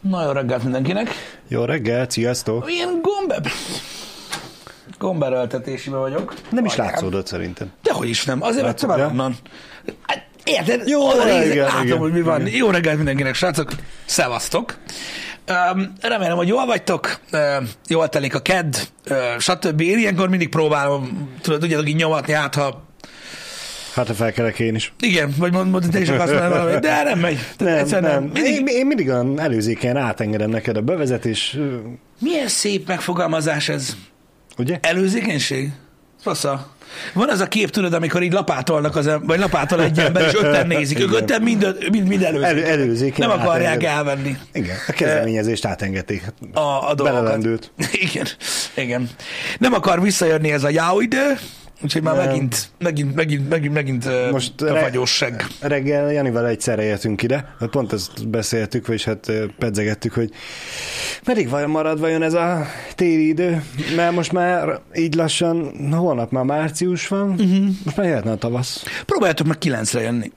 Na jó reggelt mindenkinek. Jó reggelt, sziasztok! Ilyen gombe... Gomberöltetésibe vagyok. Nem is Anyám. látszódott szerintem. Dehogy is nem. Azért vettem el onnan. Hát, Érted? Jó reggelt, Látom, igen, hogy mi van. igen. Jó reggelt mindenkinek, srácok. Szevasztok. Um, remélem, hogy jól vagytok, uh, jól telik a kedd, uh, stb. Ilyenkor mindig próbálom, tudod, tudjátok így nyomatni át, ha Hát ha felkelek én is. igen, vagy mond, mond, te is akarsz valamit, de nem megy. Nem, Egyszerűen nem. Mindig, Én, én mindig olyan előzéken átengedem neked a bevezetés, milyen szép megfogalmazás ez. ugye? Előzékenység? Fasza. Van az a kép, tudod, amikor így lapátolnak, az, em- vagy lapátol egy ember, és ötten nézik. Ők Igen. ötten mind, mind, mind előzik. Elő, előzéken Nem akarják átengedem. elvenni Igen, a kezdeményezést átengedték. a, a dolgokat. Belelendült. Igen, igen. Nem akar visszajönni ez a jáó idő, úgyhogy már megint, megint, megint, megint, megint Most a re-. Reggel Janival egyszerre értünk ide, hát pont ezt beszéltük, vagyis hát pedzegettük, hogy meddig vajon marad vajon ez a téli idő, mert most már így lassan, holnap már március van, uh-huh. most már jöhetne a tavasz. Próbáljátok meg kilencre jönni.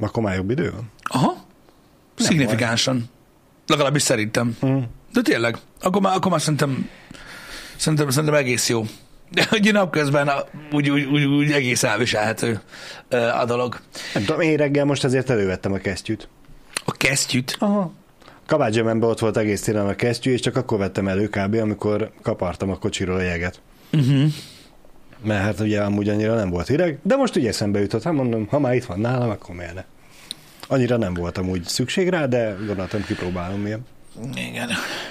Akkor már jobb idő van? Aha. Szignifikánsan. Legalábbis szerintem. Mm. De tényleg, akkor már, akkor már szerintem, szerintem, szerintem egész jó. De ugye napközben a- úgy, úgy, úgy, úgy egész elviselhető a dolog. Nem tudom, én reggel most azért elővettem a kesztyűt. A kesztyűt. Aha. Kabátzsömemben ott volt egész télen a kesztyű, és csak akkor vettem elő kb., amikor kapartam a kocsiról a jeget. Uh-huh. Mert hát ugye amúgy annyira nem volt hideg, de most ugye eszembe jutott, hát mondom, ha már itt van nálam, akkor miért ne? Annyira nem voltam úgy szükség rá, de gondoltam, kipróbálom milyen. Igen.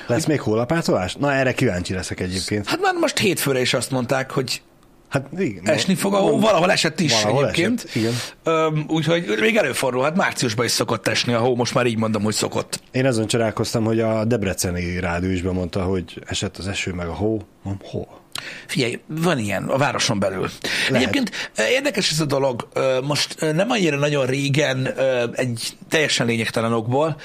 Lesz még hólapátolás? Na, erre kíváncsi leszek egyébként. Hát már most hétfőre is azt mondták, hogy Hát igen. esni fog, ahol valahol esett is Valahol egyébként. esett, igen. Öm, úgyhogy még előfordul, hát márciusban is szokott esni a hó, most már így mondom, hogy szokott. Én azon csodálkoztam, hogy a Debreceni rádió is bemondta, hogy esett az eső meg a hó. Hol? Figyelj, van ilyen a városon belül. Lehet. Egyébként eh, érdekes ez a dolog. Ö, Most ö, nem annyira nagyon régen egy teljesen lényegtelen okból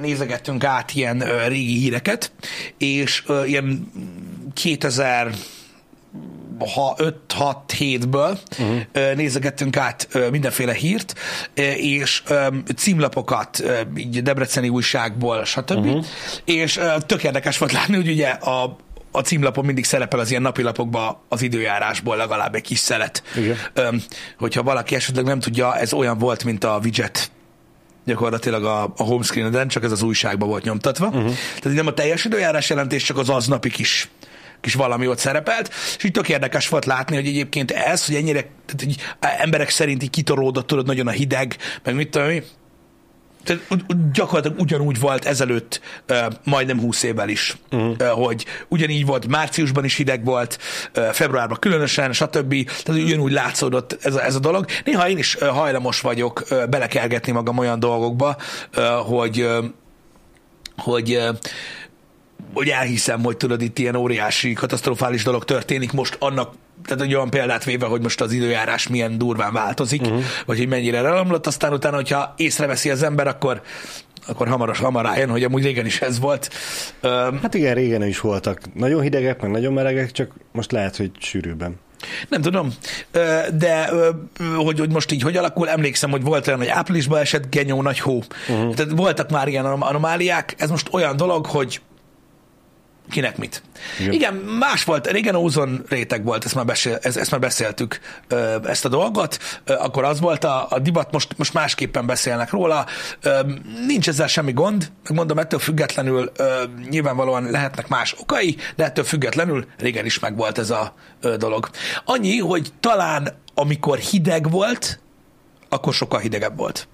nézegettünk át ilyen régi híreket, és ilyen 2000 ha 5-6-7-ből uh-huh. nézegettünk át mindenféle hírt, és címlapokat, így debreceni újságból, stb. Uh-huh. És tök érdekes volt látni, hogy ugye a a címlapon mindig szerepel az ilyen napilapokban az időjárásból legalább egy kis szelet. Igen. Öm, hogyha valaki esetleg nem tudja, ez olyan volt, mint a widget gyakorlatilag a, a homescreen-eden, csak ez az újságban volt nyomtatva. Uh-huh. Tehát nem a teljes időjárás jelentés, csak az aznapi kis kis valami ott szerepelt, és így tök érdekes volt látni, hogy egyébként ez, hogy ennyire tehát, így emberek szerint így kitoródott, tudod, nagyon a hideg, meg mit tudom tehát gyakorlatilag ugyanúgy volt ezelőtt majdnem 20 évvel is, uh-huh. uh, hogy ugyanígy volt, márciusban is hideg volt, februárban különösen, stb. Tehát ugyanúgy látszódott ez a, ez a dolog. Néha én is hajlamos vagyok belekergetni magam olyan dolgokba, hogy hogy hogy elhiszem, hogy tudod, itt ilyen óriási, katasztrofális dolog történik most annak, tehát egy olyan példát véve, hogy most az időjárás milyen durván változik, uh-huh. vagy hogy mennyire relomlott, aztán utána, hogyha észreveszi az ember, akkor akkor hamaros, hamar rájön, hogy amúgy régen is ez volt. Hát igen, régen is voltak nagyon hidegek, meg nagyon melegek, csak most lehet, hogy sűrűbben. Nem tudom, de hogy, hogy most így hogy alakul, emlékszem, hogy volt olyan, hogy áprilisban esett genyó nagy hó. Uh-huh. Tehát voltak már ilyen anom- anomáliák, ez most olyan dolog, hogy kinek mit. Igen. Igen. Más volt, régen ózon réteg volt, ezt már, beszél, ezt, ezt már beszéltük, ezt a dolgot, akkor az volt a, a divat, most, most másképpen beszélnek róla, nincs ezzel semmi gond, megmondom, ettől függetlenül nyilvánvalóan lehetnek más okai, de ettől függetlenül régen is megvolt ez a dolog. Annyi, hogy talán amikor hideg volt, akkor sokkal hidegebb volt.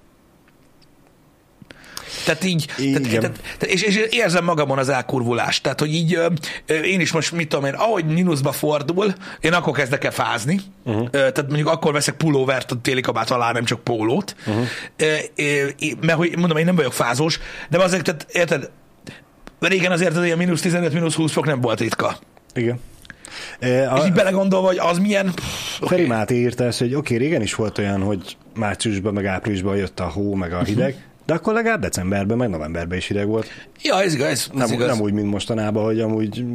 Tehát így, tehát, Igen. tehát, tehát, és, és érzem magamon az elkurvulást. Tehát, hogy így én is most, mit tudom én, ahogy mínuszba fordul, én akkor kezdek el fázni. Uh-huh. Tehát mondjuk akkor veszek pulóvert a téli kabát alá, nem csak pólót. Uh-huh. Mert hogy mondom, én nem vagyok fázós, de azért, tehát érted, régen azért az ilyen mínusz 15, mínusz 20 fok nem volt ritka. Igen. E, És így a, belegondolva, hogy az milyen... pff, Feri oké. Máté írta ezt, hogy oké, okay, régen is volt olyan, hogy márciusban, meg áprilisban jött a hó, meg a hideg, De akkor legalább decemberben, meg novemberben is hideg volt. Ja, ez igaz, ez Nem, igaz. nem úgy, mint mostanában, hogy amúgy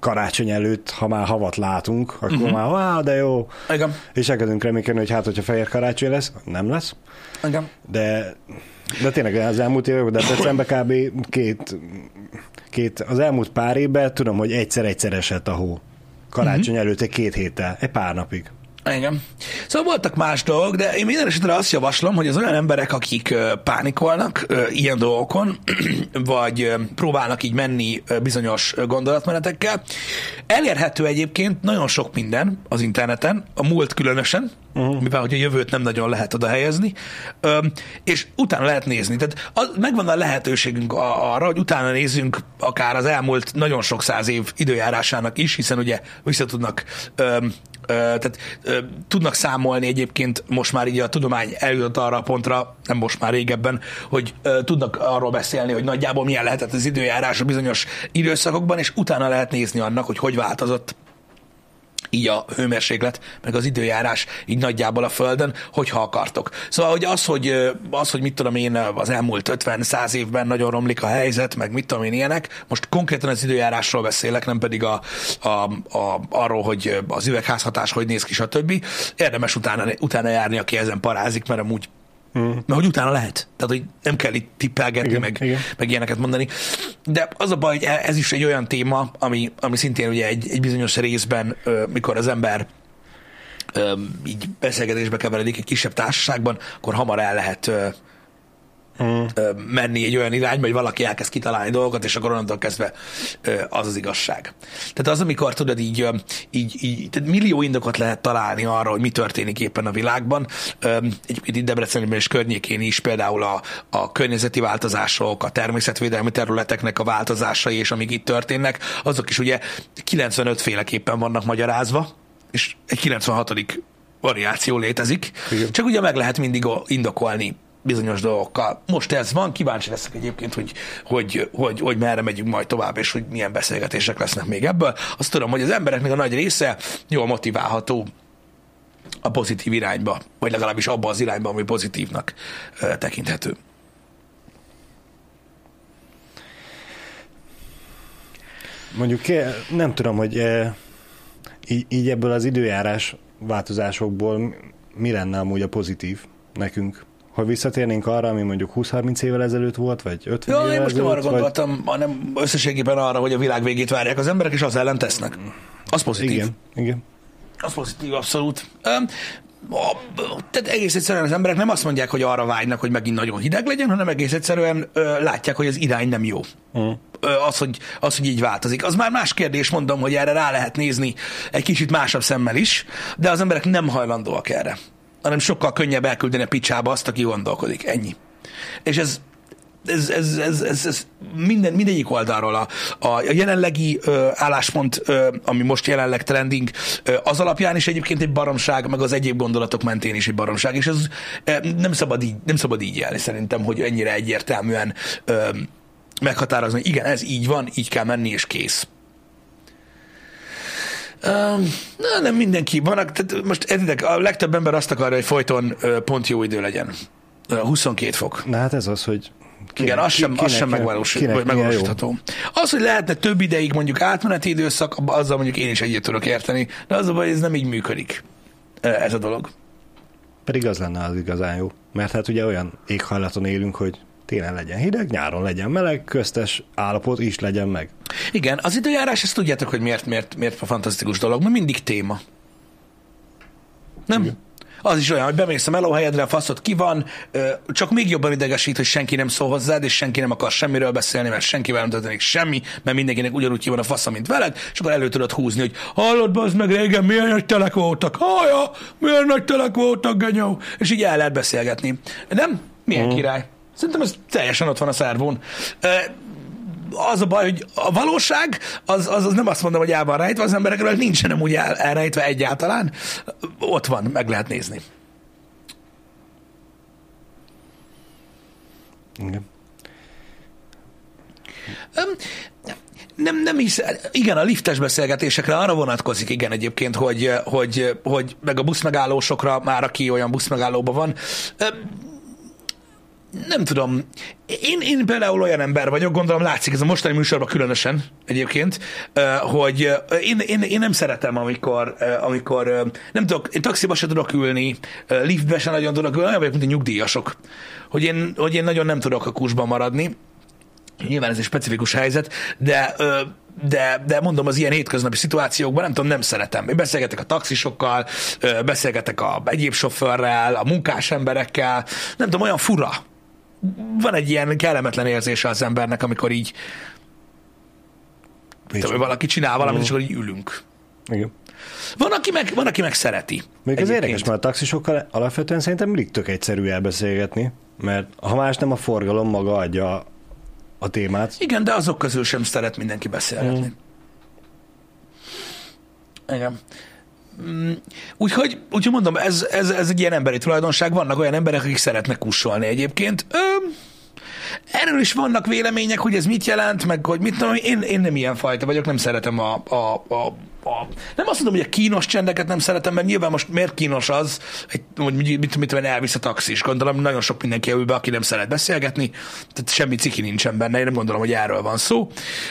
karácsony előtt, ha már havat látunk, akkor Mhm. uh-huh. már, wow, de jó. Igen, És elkezdünk reménykedni, hogy hát, hogyha fehér karácsony lesz, nem lesz. igen. De, de tényleg az elmúlt években, de december kb. két, két, az elmúlt pár évben tudom, hogy egyszer-egyszer esett a hó. Karácsony előtt egy két héttel, egy pár napig. Igen. Szóval voltak más dolgok, de én minden esetre azt javaslom, hogy az olyan emberek, akik pánikolnak ilyen dolgokon, vagy próbálnak így menni bizonyos gondolatmenetekkel, elérhető egyébként nagyon sok minden az interneten, a múlt különösen, uh-huh. mivel hogy a jövőt nem nagyon lehet oda helyezni, és utána lehet nézni. Tehát az, megvan a lehetőségünk arra, hogy utána nézzünk akár az elmúlt nagyon sok száz év időjárásának is, hiszen ugye vissza tudnak tehát tudnak számolni egyébként most már így a tudomány eljutott arra a pontra, nem most már régebben, hogy tudnak arról beszélni, hogy nagyjából milyen lehetett az időjárás a bizonyos időszakokban, és utána lehet nézni annak, hogy hogy változott így a hőmérséklet, meg az időjárás így nagyjából a Földön, hogyha akartok. Szóval, hogy az, hogy, az, hogy mit tudom én, az elmúlt 50-100 évben nagyon romlik a helyzet, meg mit tudom én ilyenek, most konkrétan az időjárásról beszélek, nem pedig a, a, a, arról, hogy az üvegházhatás hogy néz ki, stb. Érdemes utána, utána járni, aki ezen parázik, mert amúgy Mm. Mert hogy utána lehet. Tehát, hogy nem kell itt tippelgetni, Igen, meg, igen. meg ilyeneket mondani. De az a baj, hogy e- ez is egy olyan téma, ami, ami szintén ugye egy, egy bizonyos részben, mikor az ember így beszélgetésbe keveredik egy kisebb társaságban, akkor hamar el lehet Mm. ö, menni egy olyan irányba, hogy valaki elkezd kitalálni dolgokat, és akkor onnantól kezdve az az igazság. Tehát az, amikor tudod így, így, így tehát millió indokot lehet találni arra, hogy mi történik éppen a világban. Egyébként itt Debrecenben és környékén is például a, a környezeti változások, a természetvédelmi területeknek a változásai, és amik itt történnek, azok is ugye 95 féleképpen vannak magyarázva, és egy 96. variáció létezik. Igen. Csak ugye meg lehet mindig indokolni bizonyos dolgokkal. Most ez van, kíváncsi leszek egyébként, hogy, hogy, hogy, hogy merre megyünk majd tovább, és hogy milyen beszélgetések lesznek még ebből. Azt tudom, hogy az embereknek a nagy része jól motiválható a pozitív irányba, vagy legalábbis abba az irányba, ami pozitívnak tekinthető. Mondjuk nem tudom, hogy így ebből az időjárás változásokból mi lenne amúgy a pozitív nekünk? Ha visszatérnénk arra, ami mondjuk 20-30 évvel ezelőtt volt, vagy 50 Jó, évvel én most nem arra vagy... gondoltam, hanem összességében arra, hogy a világ végét várják az emberek, és az ellen tesznek. Az pozitív. Igen, igen. Az pozitív, abszolút. A, tehát egész egyszerűen az emberek nem azt mondják, hogy arra vágynak, hogy megint nagyon hideg legyen, hanem egész egyszerűen ö, látják, hogy az irány nem jó. Mm. Ö, az, hogy, az, hogy így változik. Az már más kérdés, mondom, hogy erre rá lehet nézni egy kicsit másabb szemmel is, de az emberek nem hajlandóak erre. Hanem sokkal könnyebb elküldeni a picsába azt, aki gondolkodik. Ennyi. És ez, ez, ez, ez, ez, ez minden, mindegyik oldalról a, a jelenlegi ö, álláspont, ö, ami most jelenleg trending, ö, az alapján is egyébként egy baromság, meg az egyéb gondolatok mentén is egy baromság, és ez ö, nem szabad így, nem szabad így jelni szerintem, hogy ennyire egyértelműen ö, meghatározni, hogy igen, ez így van, így kell menni, és kész. Na, nem mindenki. Vannak, tehát most értitek, a legtöbb ember azt akarja, hogy folyton pont jó idő legyen. Ö, 22 fok. Na hát ez az, hogy Igen, az sem, az sem kinek- kinek vagy megvalósítható. Az, hogy lehetne több ideig mondjuk átmeneti időszak, azzal mondjuk én is egyet tudok érteni, de az a baj, ez nem így működik, ez a dolog. Pedig az lenne az igazán jó. Mert hát ugye olyan éghajlaton élünk, hogy télen legyen hideg, nyáron legyen meleg, köztes állapot is legyen meg. Igen, az időjárás, ezt tudjátok, hogy miért, miért, miért a fantasztikus dolog, mert mindig téma. Nem? Az is olyan, hogy bemész a melóhelyedre, a faszod ki van, csak még jobban idegesít, hogy senki nem szól hozzád, és senki nem akar semmiről beszélni, mert senkivel nem történik semmi, mert mindenkinek ugyanúgy ki van a fasza, mint veled, és akkor elő tudod húzni, hogy hallod, az meg régen milyen nagy telek voltak, haja, milyen nagy telek voltak, genyó, és így el lehet beszélgetni. Nem? Milyen uh. király? Szerintem ez teljesen ott van a szervón. Az a baj, hogy a valóság, az, az, az nem azt mondom, hogy el van rejtve az emberekről, nincsen úgy el, elrejtve egyáltalán. Ott van, meg lehet nézni. Igen. Öm, nem, nem is, igen, a liftes beszélgetésekre arra vonatkozik, igen egyébként, hogy, hogy, hogy meg a buszmegállósokra, már aki olyan buszmegállóban van, öm, nem tudom, én, én például olyan ember vagyok, gondolom látszik ez a mostani műsorban különösen egyébként, hogy én, én, én nem szeretem, amikor, amikor nem tudok, én taxiba se tudok ülni, liftbe se nagyon tudok ülni, olyan vagyok, mint a nyugdíjasok, hogy én, hogy én nagyon nem tudok a kusban maradni, Nyilván ez egy specifikus helyzet, de, de, de mondom, az ilyen hétköznapi szituációkban nem tudom, nem szeretem. Én beszélgetek a taxisokkal, beszélgetek a egyéb sofőrrel, a munkás emberekkel, nem tudom, olyan fura. Van egy ilyen kellemetlen érzése az embernek, amikor így tudom, valaki csinál valamit, és akkor így ülünk. Igen. Van, aki meg, van, aki meg szereti. Még Egyébként. érdekes, mert a taxisokkal alapvetően szerintem mindig tök egyszerű elbeszélgetni, mert ha más nem a forgalom maga adja a témát. Igen, de azok közül sem szeret mindenki beszélgetni. Mm. Igen. Mm, Úgyhogy, úgyhogy mondom, ez, ez, ez egy ilyen emberi tulajdonság. Vannak olyan emberek, akik szeretnek kussolni egyébként. Ö, erről is vannak vélemények, hogy ez mit jelent, meg hogy mit tudom, én, én nem ilyen fajta vagyok, nem szeretem a, a, a, a nem azt mondom, hogy a kínos csendeket nem szeretem, mert nyilván most miért kínos az, hogy mit, mit tudom én, elvisz a taxis. Gondolom, nagyon sok mindenki ül be, aki nem szeret beszélgetni, tehát semmi ciki nincsen benne, én nem gondolom, hogy erről van szó,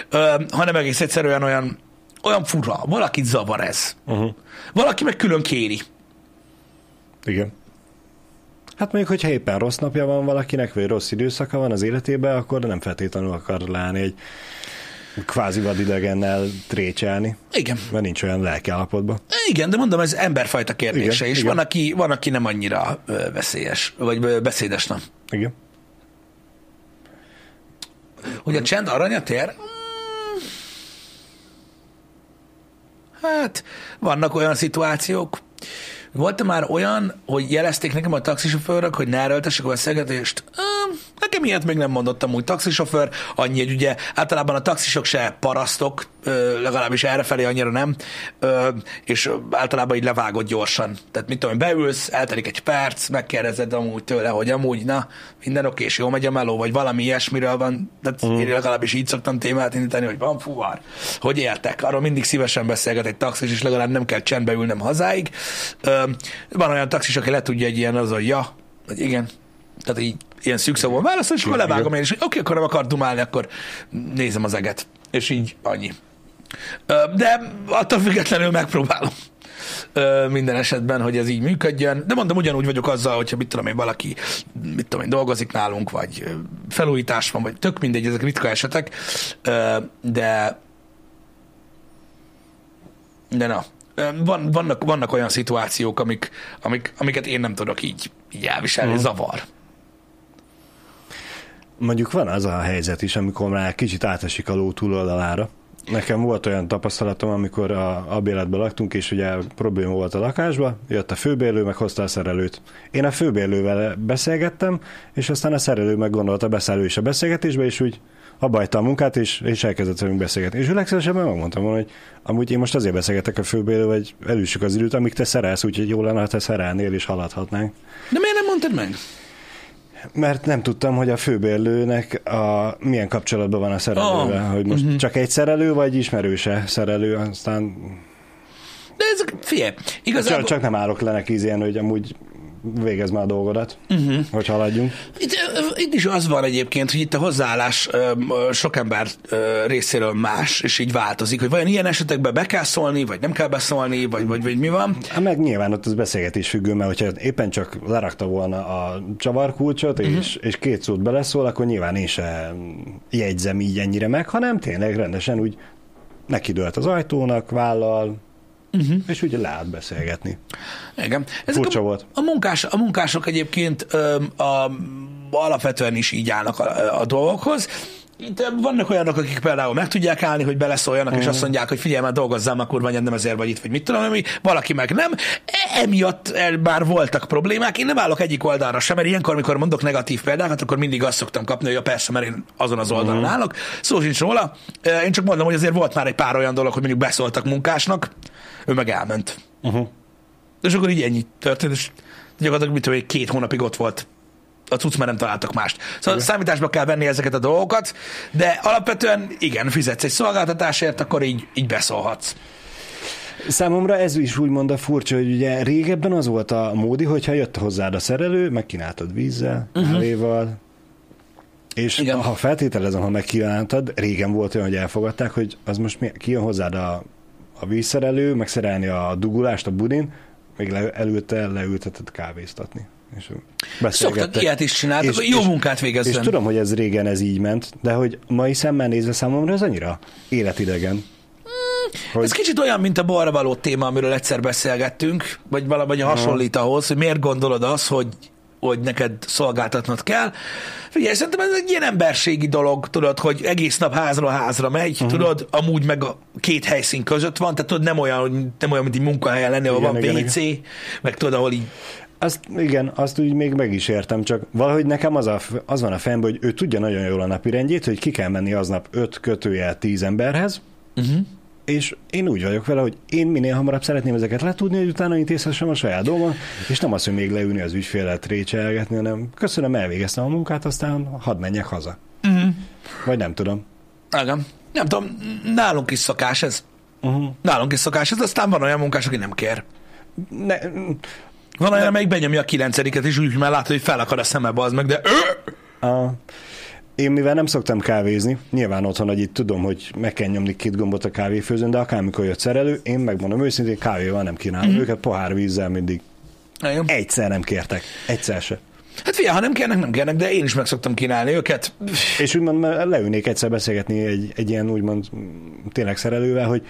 ö, hanem egész egyszerűen olyan, olyan fura, valakit zavar ez. Uh-huh. Valaki meg külön kéri. Igen. Hát mondjuk, hogyha éppen rossz napja van valakinek, vagy rossz időszaka van az életében, akkor nem feltétlenül akar leállni egy kvázi vadidegennel trécselni, Igen. mert nincs olyan lelkiállapotban. Igen, de mondom, ez emberfajta kérdése, Igen, és igen. Van, aki, van, aki nem annyira veszélyes, vagy beszédes, nem. Igen. Hogy a csend aranyat ér? Mm. Hát, vannak olyan szituációk. Volt már olyan, hogy jelezték nekem a taxisofőrök, hogy ne erőltessek a beszélgetést? Üm, Nekem ilyet még nem mondottam úgy taxisofőr, annyi, hogy ugye általában a taxisok se parasztok, legalábbis errefelé annyira nem, és általában így levágod gyorsan. Tehát mit tudom, beülsz, eltelik egy perc, megkérdezed amúgy tőle, hogy amúgy, na, minden oké, és jó megy a meló, vagy valami ilyesmiről van, tehát mm. én legalábbis így szoktam témát indítani, hogy van fuvar, hogy éltek. Arról mindig szívesen beszélget egy taxis, és legalább nem kell csendbe ülnem hazáig. Van olyan taxis, aki le tudja egy ilyen az, hogy ja, vagy igen, tehát így ilyen szűkszavon válaszol, és akkor levágom én is, hogy oké, akkor nem akar dumálni, akkor nézem az eget. És így annyi. De attól függetlenül megpróbálom minden esetben, hogy ez így működjön. De mondom, ugyanúgy vagyok azzal, hogyha mit tudom én, valaki mit tudom én, dolgozik nálunk, vagy felújítás van, vagy tök mindegy, ezek ritka esetek, de de na, van, vannak, vannak olyan szituációk, amik, amik, amiket én nem tudok így, így elviselni, Mhm. zavar. Mondjuk van az a helyzet is, amikor már kicsit átesik a ló túloldalára. Nekem volt olyan tapasztalatom, amikor a albéletben laktunk, és ugye probléma volt a lakásban, jött a főbérlő, meg hozta a szerelőt. Én a főbérlővel beszélgettem, és aztán a szerelő meg gondolta beszálló is a beszélgetésbe, és úgy abbajta a munkát, és, és elkezdett velünk beszélgetni. És legszívesebben megmondtam volna, hogy amúgy én most azért beszélgetek a főbérlővel, hogy elüssük az időt, amíg te szerelsz, úgyhogy jó lenne, ha te szerelnél, és haladhatnánk. De miért nem mondtad meg? Mert nem tudtam, hogy a főbérlőnek a, milyen kapcsolatban van a szerelővel, Ah, hogy most mhm. csak egy szerelő, vagy ismerőse szerelő, aztán De ezek, figyelj, csak, igazából... csak nem állok le neki ilyen, hogy amúgy végez már a dolgodat, uh-huh. hogy haladjunk. Itt, itt is az van egyébként, hogy itt a hozzáállás sok ember részéről más, és így változik, hogy vajon ilyen esetekben be kell szólni, vagy nem kell beszólni, vagy, vagy, vagy mi van. Hát meg nyilván ott az beszélgetés függő, mert hogyha éppen csak lerakta volna a csavarkulcsot, uh-huh. és, és két szót beleszól, akkor nyilván én se jegyzem így ennyire meg, hanem tényleg rendesen úgy nekidőlt az ajtónak, vállal, uh-huh. és úgy leállt beszélgetni. Igen. Ezek Furcsa a, volt. A, munkás, a munkások egyébként ö, a, alapvetően is így állnak a, a dolgokhoz. Itt ö, vannak olyanok, akik például meg tudják állni, hogy beleszóljanak, és azt mondják, hogy figyelj, már dolgozzál, már kurva nem ezért vagy itt, vagy mit tudom, ami valaki meg nem. E- Emiatt el- bár voltak problémák, én nem állok egyik oldalra sem, mert ilyenkor, amikor mondok negatív példákat, akkor mindig azt szoktam kapni, hogy ja, persze, mert én azon az oldalon állok. Szó sincs róla. Én csak mondom, hogy azért volt már egy pár olyan dolog, hogy mondjuk beszóltak munkásnak, ő meg elment. Uh-huh. És akkor így ennyi történt, és gyakorlatilag mit tudom, én, két hónapig ott volt a cucc, mert nem találtak mást. Szóval Igen. számításba kell venni ezeket a dolgokat, de alapvetően igen, fizetsz egy szolgáltatásért, akkor így, így beszólhatsz. Számomra ez is úgymond a furcsa, hogy ugye régebben az volt a módi, hogyha jött hozzád a szerelő, megkínáltad vízzel, uh-huh. kávéval, És Igen. Ha feltételezem, ha megkívántad, régen volt olyan, hogy elfogadták, hogy az most mi, kijön hozzád a, a vízszerelő, megszerelni a dugulást a budin, még le, előtte leültetett kávéztatni. És. Szoktak ilyet is csinálni, És- jó és- munkát És végezzen. tudom, hogy ez régen ez így ment, de hogy mai szemmel nézve számomra ez annyira életidegen. Hogy Ez kicsit olyan, mint a balra való téma, amiről egyszer beszélgettünk, vagy valahogy hasonlít ahhoz, hogy miért gondolod azt, hogy hogy neked szolgáltatnod kell. Figyelj, szerintem ez egy ilyen emberségi dolog, tudod, hogy egész nap házról házra megy, uh-huh. tudod, amúgy meg a két helyszín között van, tehát tudod, nem olyan, nem olyan, mint egy munkahelyen lenni, ahol Igen, van igen, WC, meg tudod, ahol így Azt, igen, azt úgy még meg is értem, csak valahogy nekem az, a, az van a fejemben, hogy ő tudja nagyon jól a napi rendjét, hogy ki kell menni aznap 5 kötőjel 10 emberhez, uh-huh. És én úgy vagyok vele, hogy én minél hamarabb szeretném ezeket letudni, hogy utána intézhessem a saját dolgom, és nem az, hogy még leülni az ügyfélet récselgetni, hanem köszönöm, elvégeztem a munkát, aztán hadd menjek haza. Uh-huh. Vagy nem tudom. Igen. Nem tudom, nálunk is szokás ez. Uh-huh. Nálunk is szokás ez, aztán van olyan munkás, aki nem kér. Ne, Van olyan, amelyik benyomja a kilencediket, és úgy már látod, hogy fel akar a szeme, az meg, de A, én mivel nem szoktam kávézni, nyilván otthon, hogy itt tudom, hogy meg kell nyomni két gombot a kávéfőzőn, de akármikor jött szerelő, én megmondom őszintén, kávéval nem kínálom mm-hmm. őket, pohár vízzel mindig. Igen. Egyszer nem kértek. Egyszer se. Hát figyelj, ha nem kérnek, nem kérnek, de én is meg szoktam kínálni őket. És úgymond leülnék egyszer beszélgetni egy, egy ilyen úgymond tényleg szerelővel, hogy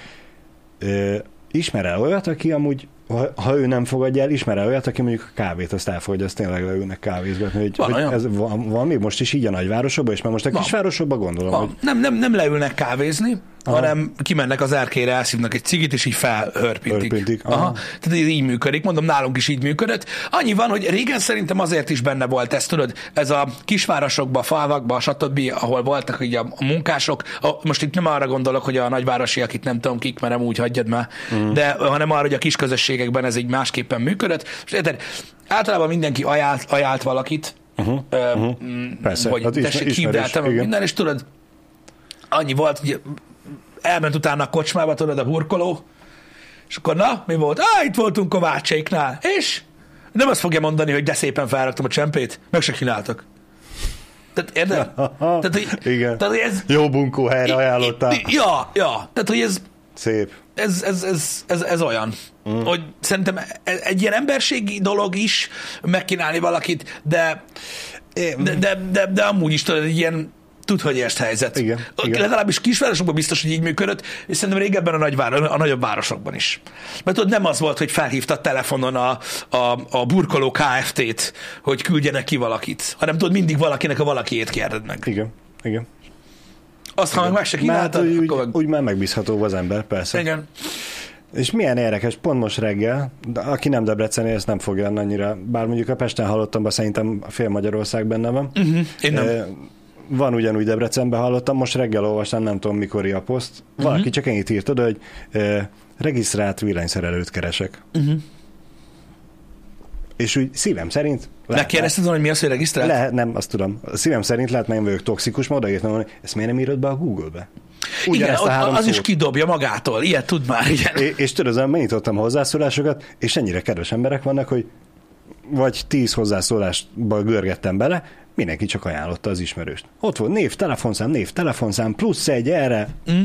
ö, ismer el olyat, aki amúgy, ha, ha ő nem fogadja el, ismer olyat, aki mondjuk a kávét azt elfogadja, azt tényleg leülnek kávézgatni. Hogy, Van hogy olyan. ez van, van, még most is így a nagyvárosokban, és már most a kisvárosokban gondolom, hogy Van. Nem, nem, nem leülnek kávézni, Aha. hanem kimennek az erkére, elszívnak egy cigit, és így felhörpintik. Hörpintik, aha. Aha. Tehát ez így működik, mondom, nálunk is így működött. Annyi van, hogy régen szerintem azért is benne volt ez, tudod, ez a kisvárosokba, falvakba, stb., ahol voltak ugye a a munkások, a, most itt nem arra gondolok, hogy a nagyvárosiak itt nem tudom kik, mert nem úgy hagyjad már, mm. de hanem arra, hogy a kis közösségekben ez így másképpen működött. És érted, általában mindenki ajánlt, ajánlt valakit, uh-huh, uh-huh. Persze, hogy hát tessék, hívd el, minden, és tudod, annyi volt, hogy elment utána a kocsmába, tudod, a burkoló, és akkor na, mi volt? Á, itt voltunk Kovácséknál, és nem azt fogja mondani, hogy de szépen felraktam a csempét, meg se csináltak. Tehát érted? Tehát, hogy, Igen. Tehát, hogy ez... Jó bunkó helyre ajánlottál. Ja, ja. Tehát, hogy ez, Szép. ez, ez, ez, ez, ez olyan, mm. hogy szerintem e- egy ilyen emberségi dolog is megkínálni valakit, de, de, de, de, de amúgy is tudod, egy ilyen tud, hogy ezt helyzet. Igen, igen. Legalábbis kisvárosokban biztos, hogy így működött, és szerintem régebben a, nagyváros, a nagyobb városokban is. Mert tudod, nem az volt, hogy felhívtad telefonon a, a, a burkoló KFT-t, hogy küldjenek ki valakit, hanem tudod, mindig valakinek a valakiét kérded meg. Igen. Igen. Azt, ha meg meg se kínáltad, úgy, akkor meg... úgy már megbízható az ember, persze. Igen. És milyen érdekes, pont most reggel, de aki nem Debreceni, ezt nem fogja annyira, bár mondjuk a Pesten hallottam, szerintem fél Magyarország benne van. Uh-huh. Én nem. Eh, Van ugyanúgy Debrecenben hallottam, most reggel olvastam, nem tudom mikor a poszt. Valaki Mhm. csak ennyit írt oda, hogy eh, regisztrált villanyszerelőt keresek. Uh-huh. És úgy szívem szerint... Megkérdezted volna, hogy mi az, hogy regisztrált? Lehet, nem, azt tudom. A szívem szerint lehet, nem vagyok toxikus, ma odaírtam volna, ezt miért nem írod be a Google-be? Igen, Ugyanezt a ott három az is szót. kidobja magától. Ilyet tud már, igen. É- és tudod, megnyitottam hozzászólásokat, és ennyire kedves emberek vannak, hogy vagy tíz hozzászólásba görgettem bele, mindenki csak ajánlotta az ismerőst. Ott volt név, telefonszám, név, telefonszám, plusz egy erre. Mm.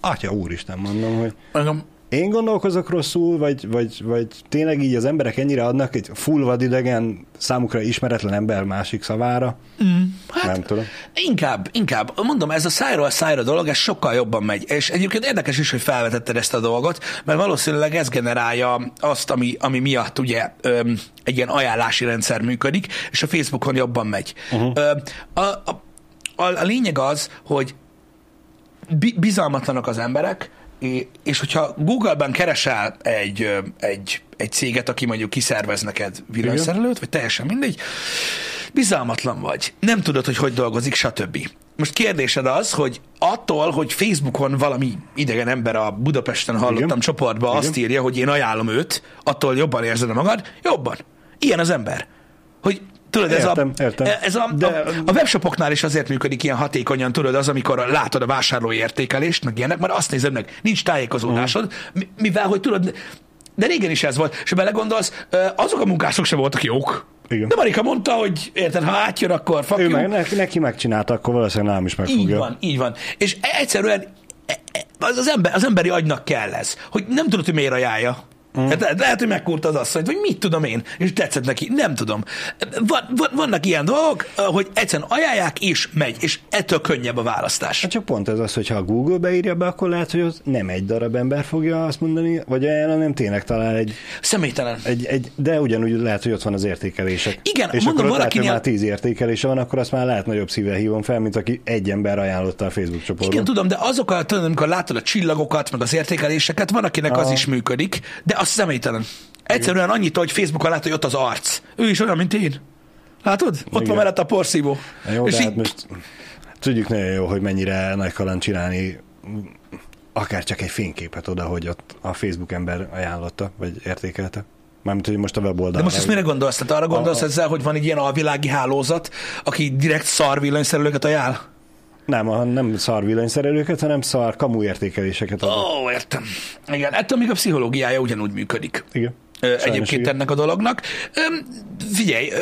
Atya úristen, mondom, hogy Mondom, én gondolkozok rosszul, vagy, vagy, vagy tényleg így az emberek ennyire adnak egy full vadidegen, számukra ismeretlen ember másik szavára. mm, hát Nem tudom. Inkább, inkább. Mondom, ez a szájról szájra dolog, ez sokkal jobban megy. És egyébként érdekes is, hogy felvetetted ezt a dolgot, mert valószínűleg ez generálja azt, ami, ami miatt ugye öm, egy ilyen ajánlási rendszer működik, és a Facebookon jobban megy. Uh-huh. Ö, a, a, a, a lényeg az, hogy bi- bizalmatlanok az emberek, és hogyha Google-ben keresel egy, egy, egy céget, aki mondjuk kiszervez neked villanyszerelőt, vagy teljesen mindegy, bizalmatlan vagy, nem tudod, hogy hogy dolgozik, stb. Most kérdésed az, hogy attól, hogy Facebookon valami idegen ember a Budapesten hallottam Igen. csoportba Igen. azt írja, hogy én ajánlom őt, attól jobban érzed magad, jobban. Ilyen az ember. Hogy tudod, ez, Értem, a, értem. ez a, De- a, a webshopoknál is azért működik ilyen hatékonyan, tudod, az, amikor látod a vásárlói értékelést, meg ilyenek, mert azt nézed meg, nincs tájékozódásod, mi- mivel, hogy tudod, de régen is ez volt, és ha belegondolsz, azok a munkások sem voltak jók, Igen. De Marika mondta, hogy érted, ha átjön, akkor fuck Ő meg, neki, neki megcsinálta, akkor valószínűleg nálam is Így megfogja. van, így van. És egyszerűen e- e- az, az, ember, az emberi agynak kell ez, hogy nem tudod, hogy miért ajánlja. Mm. Hát lehet, hogy megkúrta az asszonyt, vagy mit tudom én, és tetszett neki, nem tudom. Van, van, vannak ilyen dolgok, hogy egyszerűen ajánlják, és megy, és ettől könnyebb a választás. Hát csak pont ez az, hogy ha a Google beírja be, akkor lehet, hogy ott nem egy darab ember fogja azt mondani, vagy ajánlani, nem tényleg talál egy, Személytelen. egy, egy, de ugyanúgy lehet, hogy ott van az értékelések. Igen, és mondom, akkor lehet, valakinél- már tíz értékelése van, akkor azt már lehet nagyobb szívvel hívom fel, mint aki egy ember ajánlotta a Facebook csoportban. Igen, tudom, de azok, a, amikor látod a csillagokat, meg az értékeléseket, van, akinek az Aha. is működik, de az személytelen. Egyszerűen annyit, hogy Facebookon látod, hogy ott az arc. Ő is olyan, mint én. Látod? Ott van Igen. mellett a porszívó. Jó, És de így, hát most tudjuk nagyon jó, hogy mennyire nagy kaland csinálni akár csak egy fényképet oda, hogy ott a Facebook ember ajánlotta, vagy értékelte. Mármint, hogy most a weboldalra. De most ezt mire gondolsz? Tehát arra gondolsz A- a- ezzel, hogy van egy ilyen alvilági hálózat, aki direkt szar villanyszerelőket ajánl? Nem, a, nem szar villanyszerelőket, hanem szar kamu értékeléseket. Ó, oh, értem. Igen, ettől még a pszichológiája ugyanúgy működik. Igen. Sajnos Egyébként igen. ennek a dolognak. Figyelj,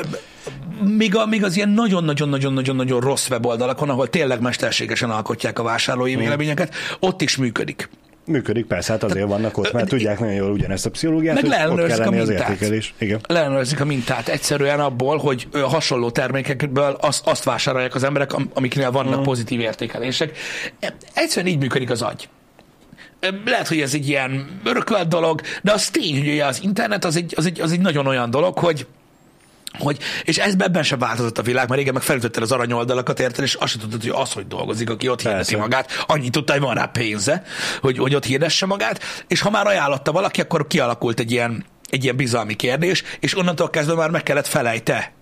még, a, még az ilyen nagyon-nagyon-nagyon-nagyon-nagyon rossz weboldalakon, ahol tényleg mesterségesen alkotják a vásárlói Mm. véleményeket, ott is működik. Működik, persze, hát azért vannak ott, mert tudják nagyon jól ugyanezt a pszichológiát, Meg hogy ott kell a lenni az mintát. értékelés. Igen. Leellenőrzik a mintát egyszerűen abból, hogy hasonló termékekből azt, azt vásárolják az emberek, am- amiknél vannak Mm. pozitív értékelések. E, Egyszerűen így működik az agy. Lehet, hogy ez egy ilyen örökölt dolog, de az tény, hogy az internet az egy, az egy, az egy nagyon olyan dolog, hogy hogy, és ez ebben sem változott a világ, mert régen meg felütötted az aranyoldalakat, érted, és azt sem tudtad, hogy az, hogy dolgozik, aki ott hirdeti magát, annyit tudta, hogy van rá pénze, hogy, hogy ott hirdesse magát, és ha már ajánlotta valaki, akkor kialakult egy ilyen, egy ilyen bizalmi kérdés, és onnantól kezdve már meg kellett felejte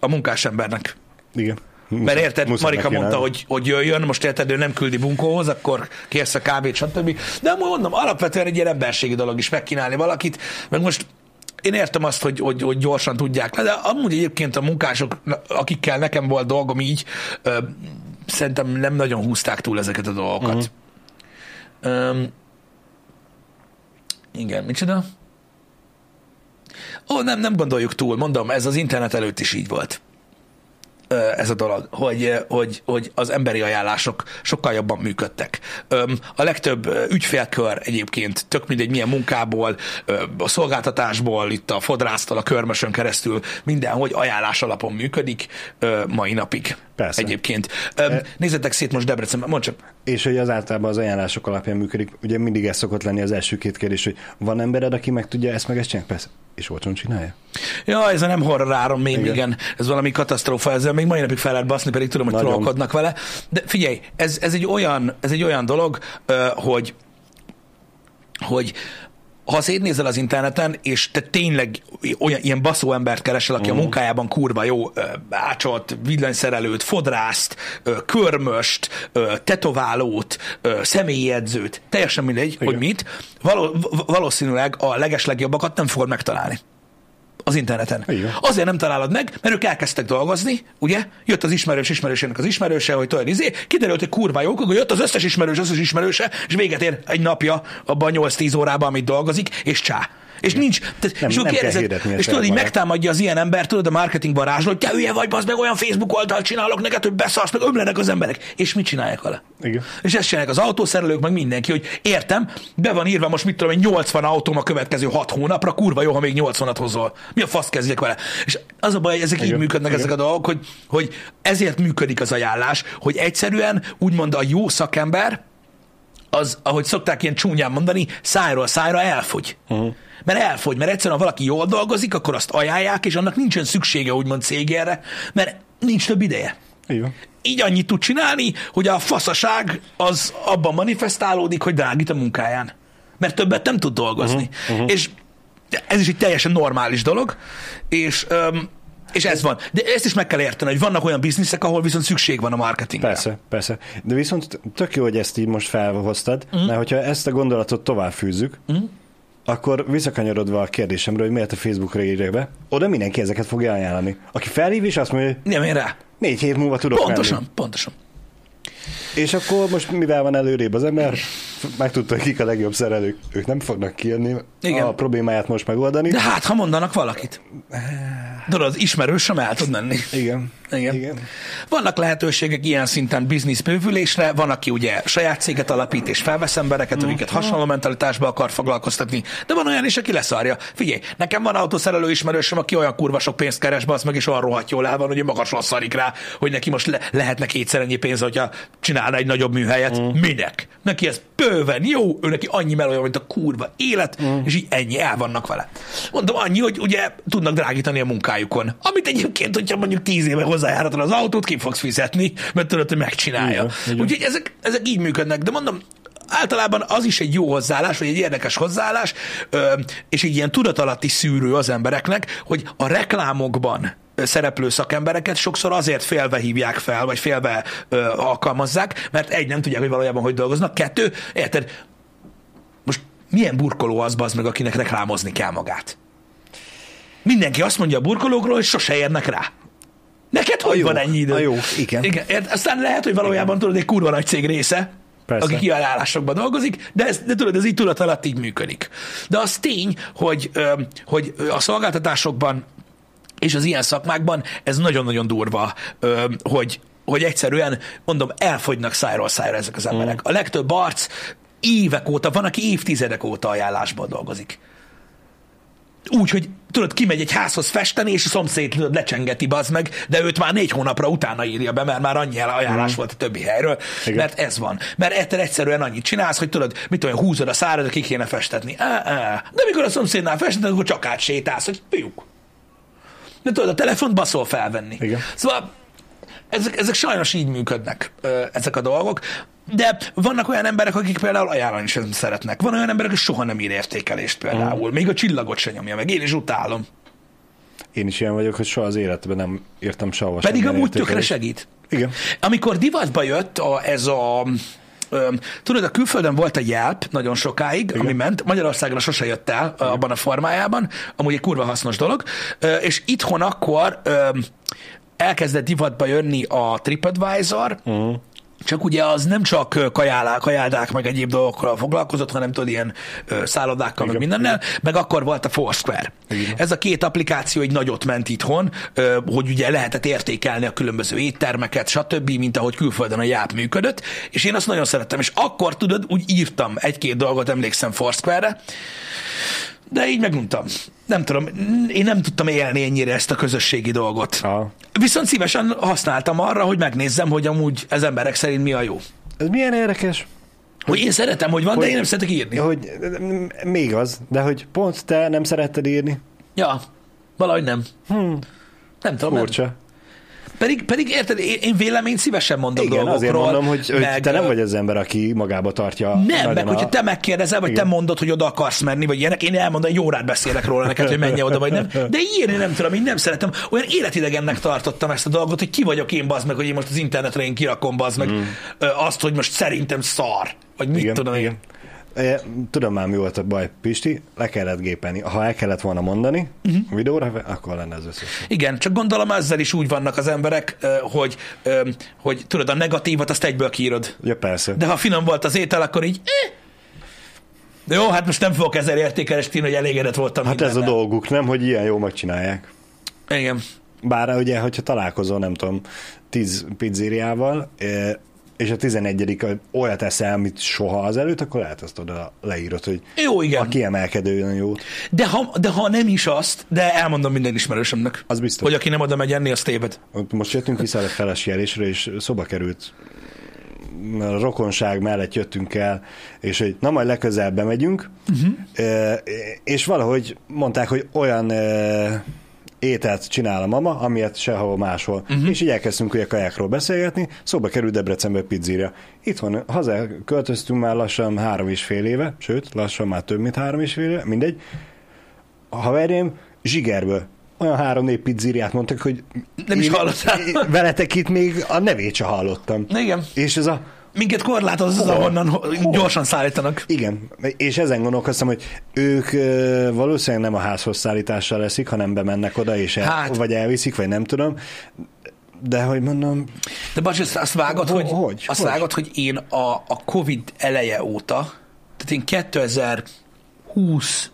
a munkásembernek. Igen. Mert érted, Marika neki mondta, hogy, hogy jöjjön, most érted, ő nem küldi bunkóhoz, akkor kérsz a kávét, stb. De amúgy mondom, alapvetően egy ilyen emberségi dolog is megkínálni valakit, meg most én értem azt, hogy, hogy, hogy gyorsan tudják le, de amúgy egyébként a munkások, akikkel nekem volt dolgom így, ö, szerintem nem nagyon húzták túl ezeket a dolgokat. Uh-huh. Öm, igen, micsoda? Ó, nem, nem gondoljuk túl, mondom, ez az internet előtt is így volt ez a dolog, hogy, hogy, hogy az emberi ajánlások sokkal jobban működtek. A legtöbb ügyfélkör egyébként, tök mindegy milyen munkából, a szolgáltatásból, itt a fodrásztól, a körmösön keresztül, mindenhogy ajánlás alapon működik mai napig. Persze. Egyébként. Öm, Nézzetek szét most Debrecenben, mondd csak. És hogy az általában az ajánlások alapján működik, ugye mindig ez szokott lenni az első két kérdés, hogy van embered, aki meg tudja ezt meg ezt csinálni? Persze. És olcsón csinálja? Ja, ez a nem horror áron még, igen. Igen. ez valami katasztrófa, ezzel még mai napig fel lehet baszni, pedig tudom, hogy trollkodnak vele. De figyelj, ez, ez, egy olyan, ez egy olyan dolog, hogy, hogy ha szétnézel az interneten, és te tényleg olyan ilyen baszó embert keresel, aki uh. a munkájában kurva jó, ö, ácsolt, villanyszerelőt, fodrászt, körmöst, tetoválót, ö, személyi edzőt, teljesen mindegy, Igen. hogy mit, való, valószínűleg a legeslegjobbakat nem fogod megtalálni az interneten. Igen. Azért nem találod meg, mert ők elkezdtek dolgozni, ugye? Jött az ismerős ismerősének az ismerőse, hogy tudod, izé, kiderült, hogy kurva jók, akkor jött az összes ismerős, összes ismerőse, és véget ér egy napja abban a 8-10 órában, amit dolgozik, és csá. És nincs, tehát, Nem- és, nem hirdetnie és tudod, így megtámadja az ilyen ember, tudod, a marketing varázsló, hogy te hülye vagy, bazd meg olyan Facebook oldalt csinálok neked, hogy beszarsz, meg ömlenek az emberek. És mit csinálják vele? Igen. És ezt csinálják az autószerelők, meg mindenki, hogy értem, be van írva most mit tudom én, 80 autóm a következő 6 hónapra, kurva jó, ha még 80-at hozol. Mi a fasz kezdjek vele? És az a baj, hogy ezek így Igen, működnek igen. ezek a dolgok, hogy, hogy ezért működik az ajánlás, hogy egyszerűen úgymond a jó szakember, az, ahogy szokták ilyen csúnyán mondani, szájról szájra elfogy. Uh-huh. Mert elfogy, mert egyszerűen ha valaki jól dolgozik, akkor azt ajánlják, és annak nincsen szüksége úgymond cégére, mert nincs több ideje Így van. így annyit tud csinálni, hogy a faszaság az abban manifestálódik, hogy drágít a munkáján. Mert többet nem tud dolgozni. Uh-huh, uh-huh. És ez is egy teljesen normális dolog, és, öm, és ez van. De ezt is meg kell érteni, hogy vannak olyan bizniszek, ahol viszont szükség van a marketingre. Persze, persze. De viszont tök jó, hogy ezt így most felhoztad, uh-huh. mert hogyha ezt a gondolatot tovább fűzzük, uh-huh. akkor visszakanyarodva a kérdésemről, hogy miért a Facebookra írják be, oda mindenki ezeket fogja ajánlani. Aki felhív és azt mondja, hogy Nem én rá. négy hét múlva tudok Pontosan, menni. pontosan. És akkor most mivel van előrébb az ember, megtudta, kik a legjobb szerelők. Ők nem fognak kijönni Igen. a problémáját most megoldani. De hát, ha mondanak valakit. Tudod, ismerősöm el tud menni. Igen. Igen. Igen. Vannak lehetőségek ilyen szinten biznisz bővülésre, van, aki ugye saját céget alapít és felvesz embereket, akiket hasonló mentalitásba akar foglalkoztatni, de van olyan is, aki leszarja. Figyelj, nekem van autószerelő ismerősöm, aki olyan kurva sok pénzt keres, az meg, és olyan rohadt jól el van, hogy magasra szarik rá, hogy neki most le- lehetne kétszer ennyi pénz, hogyha csinálna egy nagyobb műhelyet. Mm. Minek? Neki ez bőven jó, ő neki annyi melója, mint a kurva élet, mm. és így ennyi el vannak vele. Mondom, annyi, hogy ugye tudnak drágítani a munkájukon. Amit egyébként, hogyha mondjuk tíz éve hozzájáratod az autót, ki fogsz fizetni, mert tudod, hogy megcsinálja. Igen, igen. Úgyhogy ezek, ezek így működnek, de mondom, általában az is egy jó hozzáállás, vagy egy érdekes hozzáállás, és egy ilyen tudatalatti szűrő az embereknek, hogy a reklámokban szereplő szakembereket sokszor azért félve hívják fel, vagy félve ö, alkalmazzák, mert egy, nem tudják, hogy valójában hogy dolgoznak, kettő, érted, most milyen burkoló az az meg, akinek reklámozni kell magát? Mindenki azt mondja a burkolókról, hogy sose érnek rá. Neked hogy jók, van ennyi idő? a jók, igen. igen. ért- Aztán lehet, hogy valójában tudod, egy kurva nagy cég része, Persze. aki kiállásokban dolgozik, de, ez, de tudod, ez így tudat alatt így működik. De az tény, hogy, hogy a szolgáltatásokban és az ilyen szakmákban ez nagyon-nagyon durva, hogy, hogy egyszerűen, mondom, elfogynak szájról szájra ezek az emberek. A legtöbb arc évek óta, van, aki évtizedek óta ajánlásban dolgozik. Úgy, hogy tudod, kimegy egy házhoz festeni, és a szomszéd tudod, lecsengeti, bazd meg, de őt már négy hónapra utána írja be, mert már annyi ajánlás mm. volt a többi helyről, Igen. mert ez van. Mert ettől egyszerűen annyit csinálsz, hogy tudod, mit olyan húzod a száradat, ki kéne festetni. De mikor a szomszédnál festetnek, akkor csak átsétálsz, hogy fiúk. De tudod, a telefont baszol felvenni. Igen. Szóval ezek, ezek sajnos így működnek, ezek a dolgok. De vannak olyan emberek, akik például ajánlani sem szeretnek. Van olyan emberek, aki soha nem ír értékelést például. Még a csillagot sem nyomja meg. Én is utálom. Én is ilyen vagyok, hogy soha az életben nem írtam sehova Pedig amúgy tökre segít. Igen. Amikor divatba jött a, ez a Tudod, a külföldön volt egy Yelp nagyon sokáig, Igen. ami ment, Magyarországra sose jött el Igen. abban a formájában, amúgy egy kurva hasznos dolog, és itthon akkor elkezdett divatba jönni a TripAdvisor, uh-huh. csak ugye az nem csak ö, kajálá, kajáldák, meg egyéb dolgokkal foglalkozott, hanem tudod, ilyen szállodákkal, meg mindennel, meg akkor volt a Foursquare. Igen. Ez a két applikáció egy nagyot ment itthon, hogy ugye lehetett értékelni a különböző éttermeket, stb., mint ahogy külföldön a Yelp működött, és én azt nagyon szerettem, és akkor tudod, úgy írtam egy-két dolgot, emlékszem Foursquare-re, de így meguntam. Nem tudom, én nem tudtam élni ennyire ezt a közösségi dolgot. Aha. Viszont szívesen használtam arra, hogy megnézzem, hogy amúgy ez emberek szerint mi a jó. Ez milyen érdekes, Hogy én szeretem, hogy van, de hogy- én nem szeretek írni. hogy még az, de hogy pont te nem szeretted írni. Ja, valahogy nem. Hmm. Nem tudom, nem. Pedig, pedig érted, én, én véleményt szívesen mondom Igen, dolgokról. azért mondom, hogy, hogy meg, te nem vagy az ember, aki magába tartja Nem, meg a- hogyha te megkérdezel, vagy Igen. te mondod, hogy oda akarsz menni, vagy ilyenek, én elmondom, egy órát beszélek róla neked, hogy menj oda, vagy nem. De írni nem tudom, én nem szeretem. Olyan életidegennek tartottam ezt a dolgot, hogy ki vagyok én, bazd meg, hogy én most az internetre én kirakom, bazd meg, ö, azt, hogy most szerintem szar. Vagy mit Igen, tudom én. igen. Tudom már, mi volt a baj, Pisti, le kellett gépelni. Ha el kellett volna mondani uh-huh. videóra, akkor lenne az összes. Igen, csak gondolom ezzel is úgy vannak az emberek, hogy, hogy tudod, a negatívat azt egyből kiírod. Ja, persze. De ha finom volt az étel, akkor így... Eh. De jó, hát most nem fogok ezzel értékelést írni, hogy elégedett voltam Hát ez a mindennel. dolguk, nem, hogy ilyen jó megcsinálják. Igen. Bár ugye, hogyha találkozol, nem tudom, tíz pizzériával, és a tizenegyedik olyat eszel, amit soha az előtt, akkor lehet azt oda leírod, hogy Jó, igen. a kiemelkedő jó. De ha, de ha nem is azt, de elmondom minden ismerősömnek. Az biztos. Hogy aki nem oda megy enni, az téved. Most jöttünk vissza a felesjelésre, és szoba került a rokonság mellett jöttünk el, és hogy na majd legközelebb bemegyünk, uh-huh. és valahogy mondták, hogy olyan ételt csinál a mama, amilyet sehol máshol. Uh-huh. És így elkezdtünk ugye kajákról beszélgetni, szóba került Debrecenbe pizzéria. Itthon haza költöztünk már lassan három és fél éve, sőt, lassan már több, mint három és fél éve, mindegy. A haverjaim zsigerből olyan három-négy pizzériát mondtak, hogy Nem is hallottál. én Veletek itt még a nevét se hallottam. Igen. És ez a Minket korlátoz az, Hol? ahonnan ho- gyorsan szállítanak. igen, és ezen gondolkoztam, hogy ők ö, valószínűleg nem a házhoz szállítással leszik, hanem bemennek oda, és el, Hát. vagy elviszik, vagy nem tudom. de hogy mondom, De Bacsi, azt, azt vágod, Ho- hogy, hogy? azt Hogy? vágod, hogy én a, a Covid eleje óta, tehát én 2020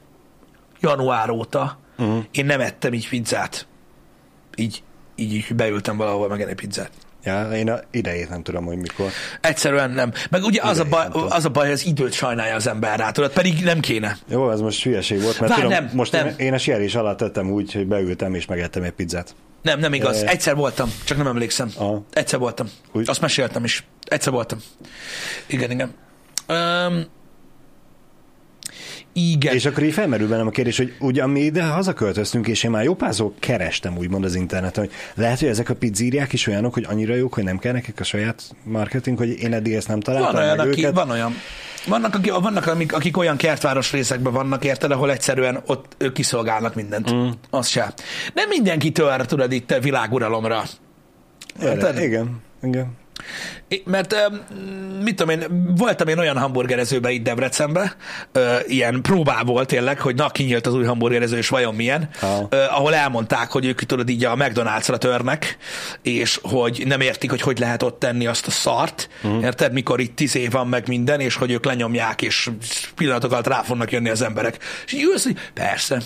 január óta uh-huh. én nem ettem így pizzát. Így, így, így beültem valahol megenni pizzát. Ja, én a idejét nem tudom, hogy mikor. Egyszerűen nem. Meg ugye az a, baj, az a baj, hogy az időt sajnálja az ember rá, tudod, pedig nem kéne. Jó, ez most hülyeség volt, mert Várj, tudom, nem, most nem. Én, én a sierés alatt tettem úgy, hogy beültem és megettem egy pizzát. Nem, nem igaz. Eh. Egyszer voltam, csak nem emlékszem. Aha. Egyszer voltam. Úgy. Azt meséltem is. Egyszer voltam. Igen, igen. Um, igen. És akkor így felmerül bennem a kérdés, hogy ugye mi ide hazaköltöztünk, és én már jobbázó kerestem úgymond az interneten, hogy lehet, hogy ezek a pizzériák is olyanok, hogy annyira jók, hogy nem kell nekik a saját marketing, hogy én eddig ezt nem találtam Van olyan, meg aki, őket. van olyan. Vannak, akik, vannak akik, akik olyan kertváros részekben vannak, érted, ahol egyszerűen ott ők kiszolgálnak mindent. Mm. Az se. Nem mindenki tör, tudod, itt világuralomra. Érted? Igen, igen. Mert mit tudom én, voltam én olyan hamburgerezőbe itt Debrecenbe, ö, ilyen próbából tényleg, hogy na, kinyílt az új hamburgerező, és vajon milyen, Aha. ö, ahol elmondták, hogy ők tudod így a McDonald's-ra törnek, és hogy nem értik, hogy hogy lehet ott tenni azt a szart, uh-huh. érted, mikor itt tíz év van meg minden, és hogy ők lenyomják, és pillanatok alatt rá fognak jönni az emberek. És így ülsz, hogy persze,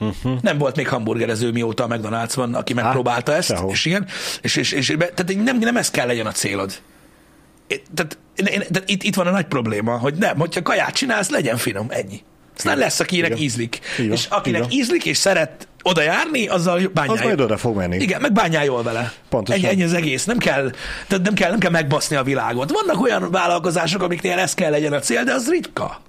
Uh-huh. Nem volt még hamburgerező, mióta a McDonald's van, aki megpróbálta ezt, sehol. és igen, és, és, és, tehát nem, nem ez kell legyen a célod. Tehát, én, tehát itt, itt van a nagy probléma, hogy nem, hogyha kaját csinálsz, legyen finom, ennyi. Aztán lesz, akinek Igen. ízlik. Van, És akinek van. ízlik, és szeret oda járni, azzal bányálj. Az majd oda fog menni. Igen, meg bányál jól vele. Pontosan. Ennyi, ennyi az egész. Nem kell, tehát nem kell, nem kell megbaszni a világot. Vannak olyan vállalkozások, amiknél ez kell legyen a cél, de az ritka.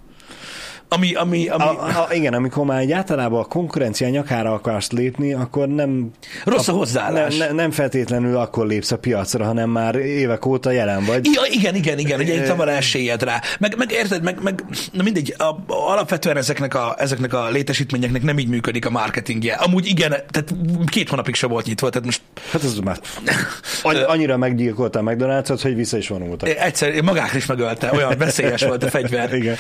Ami, ami, ami A, a, igen, amikor már egy általában a konkurencia nyakára akarsz lépni, akkor nem, rossz a hozzáállás. nem, nem feltétlenül akkor lépsz a piacra, hanem már évek óta jelen vagy. Ja, igen, igen, igen, ugye itt van esélyed rá. Meg, meg érted, meg, meg na mindegy, a, a, alapvetően ezeknek a, ezeknek a létesítményeknek nem így működik a marketingje. Amúgy igen, tehát két hónapig se volt nyitva, tehát most Hát ez már annyira meggyilkolta a McDonald's-ot, hogy vissza is vonultak. egyszer magákra is megölte, olyan veszélyes volt a fegyver. Igen.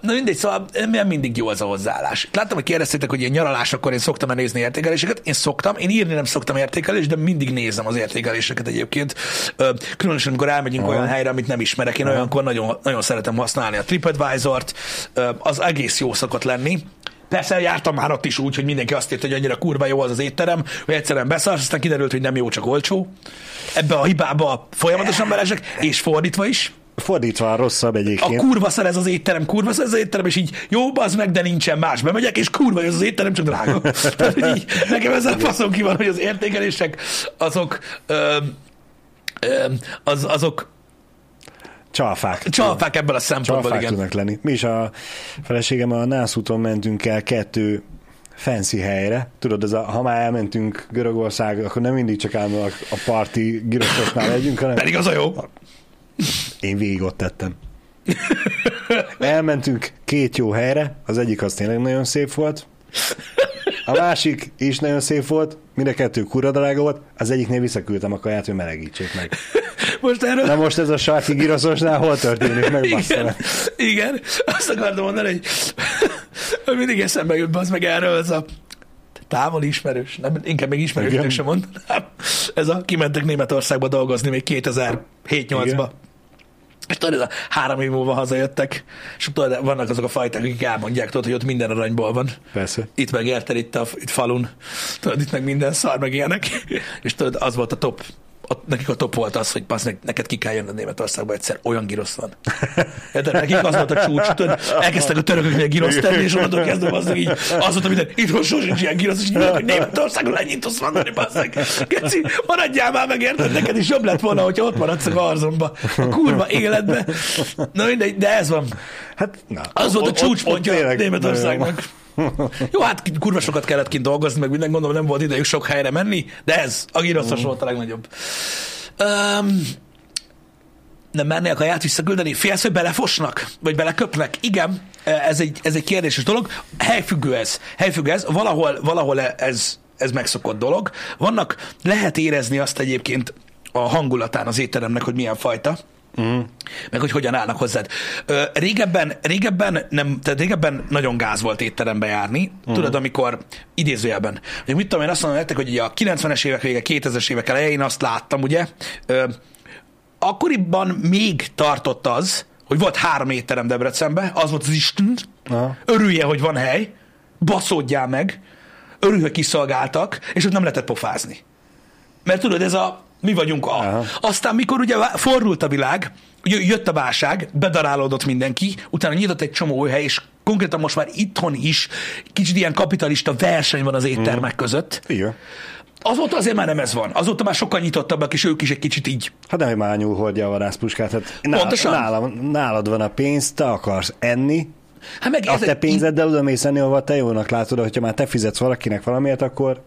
Na mindegy, szóval nem mindig jó az a hozzáállás. Láttam, hogy kérdeztétek, hogy ilyen nyaralásokkor én szoktam nézni értékeléseket. Én szoktam, én írni nem szoktam értékelést, de mindig nézem az értékeléseket egyébként. Különösen, amikor elmegyünk Aha. olyan helyre, amit nem ismerek, én olyankor nagyon, nagyon szeretem használni a TripAdvisor-t. Az egész jó szokott lenni. Persze jártam már ott is úgy, hogy mindenki azt írta, hogy annyira kurva jó az az étterem, hogy egyszerűen beszarsz, aztán kiderült, hogy nem jó, csak olcsó. Ebbe a hibába folyamatosan belesek, és fordítva is. Fordítva rosszabb A egyébként. kurva szar ez az étterem, kurva szar ez az étterem, és így jó, az meg, de nincsen más. Bemegyek, és kurva ez az étterem, csak drága. Tehát, hogy így, nekem ezzel faszom ki van, hogy az értékelések azok, ö, ö, az, azok Csalfák. csalfák ebből a szempontból, Csalfák igen. tudnak lenni. Mi is a feleségem a Nász úton mentünk el kettő fancy helyre. Tudod, ez a, ha már elmentünk Görögország, akkor nem mindig csak állandóan a parti girososnál legyünk, hanem Pedig az a jó. Én végig ott tettem. Elmentünk két jó helyre, az egyik az tényleg nagyon szép volt, a másik is nagyon szép volt, mind a kettő kurva drága volt, az egyiknél visszaküldtem a kaját, hogy melegítsék meg. Most erről... Na most ez a sarki giroszosnál hol történik meg, igen, meg? igen, azt akartam mondani, hogy hogy mindig eszembe jut az meg erről, ez a távoli ismerős, nem, inkább még ismerősnek sem mondanám. Ez a kimentek Németországba dolgozni még 2007-8-ba. És tudod, ez a három év múlva hazajöttek, és tudod, vannak azok a fajták, akik elmondják, tudod, hogy ott minden aranyból van. Persze. Itt meg érted, itt, a, itt falun, tudod, itt meg minden szar, meg ilyenek. És tudod, az volt a top. Ott, nekik a top volt az, hogy passz, neked ki kell jönnöd Németországba egyszer, olyan girosz van. Érted? Nekik az volt a csúcs, tudod, elkezdtek a törököknél giroszt tenni, és onnantól kezdve az, így, az volt, amit itthon sosem ilyen girosz, és így, hogy Németországon ennyit tudsz mondani, basszeg. Geci, maradjál már meg, érted? Neked is jobb lett volna, hogyha ott maradsz a garzomba, a kurva életbe. Na mindegy, de ez van. Hát, na, Az volt a csúcspontja Németországnak. Jó, hát kurva sokat kellett kint dolgozni, meg minden gondolom nem volt idejük sok helyre menni, de ez, a giroszos volt a legnagyobb. Um, nem mernél a kaját visszaküldeni? Félsz, hogy belefosnak? Vagy beleköpnek? Igen, ez egy, ez egy kérdéses dolog. Helyfüggő ez. Helyfüggő ez. Valahol, valahol ez, ez megszokott dolog. Vannak, lehet érezni azt egyébként a hangulatán az étteremnek, hogy milyen fajta. Uh-huh. Meg hogy hogyan állnak hozzád. Ö, régebben, régebben, nem, tehát régebben nagyon gáz volt étterembe járni. Uh-huh. Tudod, amikor idézőjelben. Hogy mit tudom én azt mondom nektek, hogy ugye a 90-es évek vége, 2000-es évek elején azt láttam, ugye, ö, akkoriban még tartott az, hogy volt három étterem Debrecenben, az volt az Isten, uh-huh. örülje, hogy van hely, baszódjál meg, örülj, hogy kiszolgáltak, és ott nem lehetett pofázni. Mert tudod, ez a mi vagyunk a. Aha. Aztán, mikor ugye fordult a világ, jött a válság, bedarálódott mindenki, utána nyitott egy csomó hely, és konkrétan most már itthon is kicsit ilyen kapitalista verseny van az éttermek mm. között. Igen. Azóta azért már nem ez van. Azóta már sokkal nyitottabbak, és ők is egy kicsit így. Hát nem, már nyúl hordja a vadászpuskát. Hát Pontosan. Nálad, nálad van a pénz, te akarsz enni, Hát meg a te pénzeddel oda mész enni, ahol te jónak látod, hogyha már te fizetsz valakinek valamiért, akkor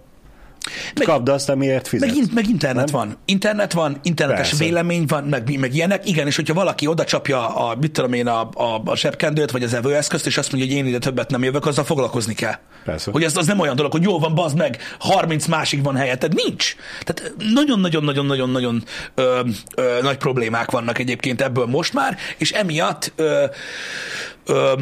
meg, Kapd azt, amiért fizet. Meg, meg internet nem? van. Internet van, internetes Persze. vélemény van, meg, meg ilyenek. Igen, és hogyha valaki oda csapja a, mit tudom én, a, a, a zsebkendőt, vagy az evőeszközt, és azt mondja, hogy én ide többet nem jövök, azzal foglalkozni kell. Persze. Hogy ez az nem olyan dolog, hogy jó van, bazd meg, 30 másik van helyetted. Nincs. Tehát nagyon-nagyon-nagyon-nagyon-nagyon nagy problémák vannak egyébként ebből most már, és emiatt ö, ö,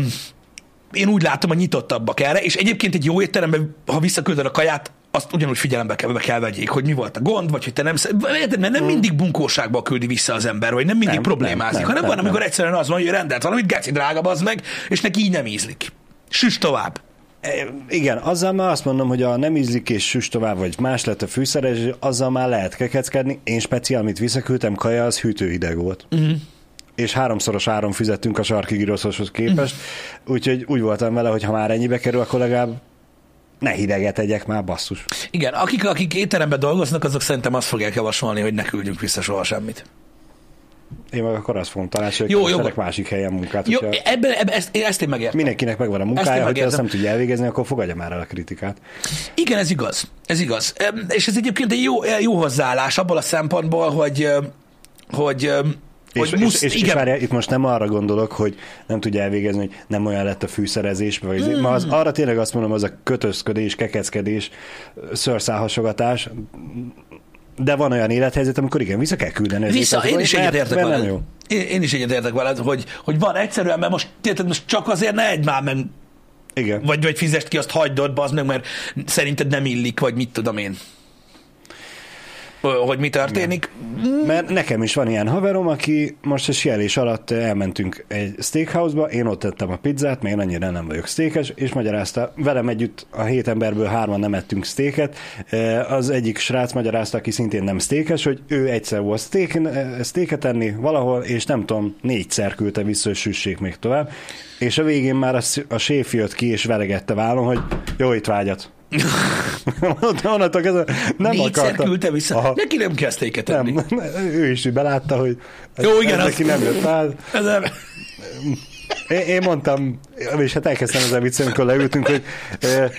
én úgy látom, hogy nyitottabbak erre, és egyébként egy jó étteremben, ha visszaküldöd a kaját, azt ugyanúgy figyelembe kell, kell vegyék, hogy mi volt a gond, vagy hogy te nem, mert nem mindig bunkóságba küldi vissza az ember, vagy nem mindig nem, problémázik, nem, nem, hanem nem, van, amikor nem. egyszerűen az van, hogy rendelt valamit, geci drága az meg, és neki így nem ízlik. Süss tovább. E, igen, azzal már azt mondom, hogy a nem ízlik és süss tovább, vagy más lett a fűszeres, azzal már lehet kekeckedni. Én speciál, amit visszaküldtem, kaja, az hűtőhideg volt. Uh-huh és háromszoros áron fizettünk a sarki giroszoshoz képest, úgyhogy úgy voltam vele, hogy ha már ennyibe kerül, akkor legalább ne hideget egyek már, basszus. Igen, akik, akik étteremben dolgoznak, azok szerintem azt fogják javasolni, hogy ne küldjünk vissza soha semmit. Én meg akkor azt fogom tanácsolni, hogy jó, jó. másik helyen munkát. Jó, ebben, ebben ezt, ezt én megértem. Mindenkinek megvan a munkája, hogy ezt nem tudja elvégezni, akkor fogadja már el a kritikát. Igen, ez igaz. Ez igaz. És ez egyébként egy jó, jó hozzáállás abból a szempontból, hogy, hogy és, musz, és, és, és várjál, itt most nem arra gondolok, hogy nem tudja elvégezni, hogy nem olyan lett a fűszerezés, vagy mm. az, arra tényleg azt mondom, az a kötözködés, kekeckedés, szőrszálhasogatás, de van olyan élethelyzet, amikor igen, vissza kell küldeni. Vissza, én is egyetértek veled. Jó. Én, én is egyetértek veled, hogy, hogy van egyszerűen, mert most, tényleg, most csak azért ne egy már meg igen. Vagy, vagy fizest ki, azt hagyd ott, bazd meg, mert szerinted nem illik, vagy mit tudom én hogy mi történik. Mert nekem is van ilyen haverom, aki most a sielés alatt elmentünk egy steakhouse-ba, én ott tettem a pizzát, mert én annyira nem vagyok steakes, és magyarázta, velem együtt a hét emberből hárman nem ettünk steaket, az egyik srác magyarázta, aki szintén nem steakes, hogy ő egyszer volt steak, steaket enni valahol, és nem tudom, négyszer küldte vissza, hogy süssék még tovább, és a végén már a, a séf jött ki, és veregette vállon, hogy jó vágyat. Onnantól kezdve nem Négyszer akarta. küldte vissza. Aha. Neki nem kezdték tenni. Nem, ő is belátta, hogy Jó, igen, ez az... neki nem jött fel. Én, én mondtam, és hát elkezdtem ezzel viccen, amikor leültünk, hogy e,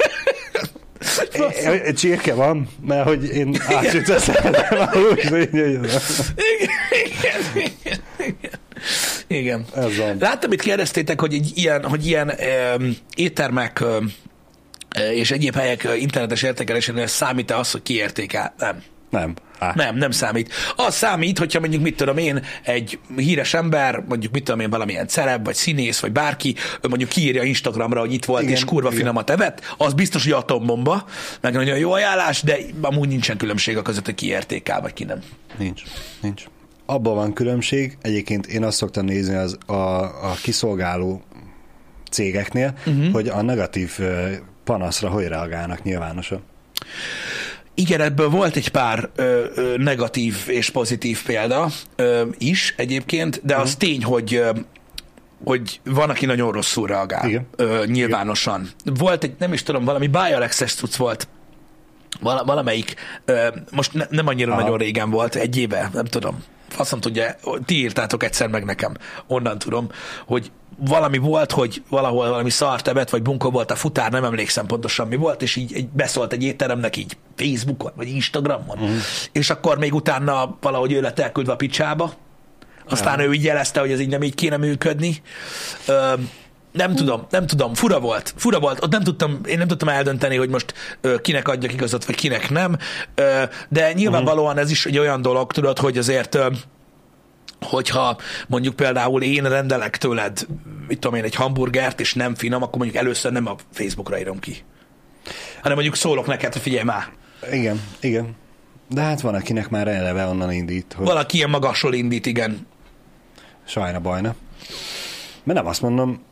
csirke van, mert hogy én átsütve szeretem a hús, igen, igen, igen. Igen. Ez van. Láttam, itt kérdeztétek, hogy ilyen, hogy ilyen um, éttermek um, és egyéb helyek internetes értékelésénél számít-e az, hogy kiértékel? Nem. Nem. Á. Nem, nem számít. Az számít, hogyha mondjuk mit tudom én, egy híres ember, mondjuk mit tudom én, valamilyen celeb, vagy színész, vagy bárki, mondjuk kiírja Instagramra, hogy itt volt, igen, és kurva igen. finomat evett, az biztos, hogy atombomba, meg nagyon jó ajánlás, de amúgy nincsen különbség a között, hogy ki értékel, vagy ki nem. Nincs, nincs. Abban van különbség, egyébként én azt szoktam nézni az a, a kiszolgáló cégeknél, uh-huh. hogy a negatív panaszra hogy reagálnak nyilvánosan? Igen, ebből volt egy pár ö, ö, negatív és pozitív példa ö, is egyébként, de az uh-huh. tény, hogy ö, hogy van, aki nagyon rosszul reagál Igen. Ö, nyilvánosan. Igen. Volt egy, nem is tudom, valami Bialex tudsz volt Val- valamelyik, ö, most ne, nem annyira Aha. nagyon régen volt, egy éve, nem tudom, faszom tudja, ti írtátok egyszer meg nekem, onnan tudom, hogy valami volt, hogy valahol valami szartebet, vagy bunkó volt a futár, nem emlékszem pontosan mi volt, és így egy, beszólt egy étteremnek így Facebookon, vagy Instagramon, uh-huh. és akkor még utána valahogy ő lett elküldve a picsába, aztán ja. ő így jelezte, hogy ez így nem így kéne működni. Ö, nem tudom, nem tudom, fura volt, fura volt, ott nem tudtam, én nem tudtam eldönteni, hogy most ö, kinek adjak igazat, vagy kinek nem, ö, de nyilvánvalóan ez is egy olyan dolog, tudod, hogy azért ö, hogyha mondjuk például én rendelek tőled, mit tudom én, egy hamburgert, és nem finom, akkor mondjuk először nem a Facebookra írom ki. Hanem mondjuk szólok neked, hogy figyelj már. Igen, igen. De hát van, akinek már eleve onnan indít, hogy Valaki ilyen magasról indít, igen. sajna bajna. Mert nem azt mondom,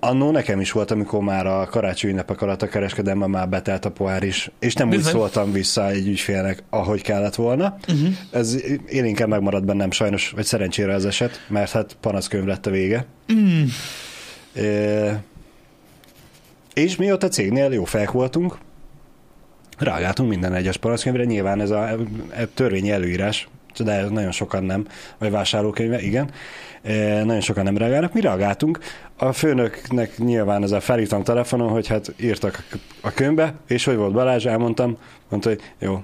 annó nekem is volt, amikor már a karácsonyi ünnepek alatt a kereskedelemben már betelt a pohár is, és nem Bizony. úgy szóltam vissza egy ügyfélnek, ahogy kellett volna. Uh-huh. Ez élénken megmaradt bennem sajnos, vagy szerencsére az eset, mert hát panaszkönyv lett a vége. Mm. E- és mióta cégnél jó fejek voltunk, reagáltunk minden egyes panaszkönyvre, nyilván ez a, a törvényi előírás, de nagyon sokan nem, vagy vásárlókönyve, igen. E, nagyon sokan nem reagálnak, mi reagáltunk. A főnöknek nyilván ez a felhívtam telefonon, hogy hát írtak a könyvbe, és hogy volt Balázs, elmondtam, mondta, hogy jó,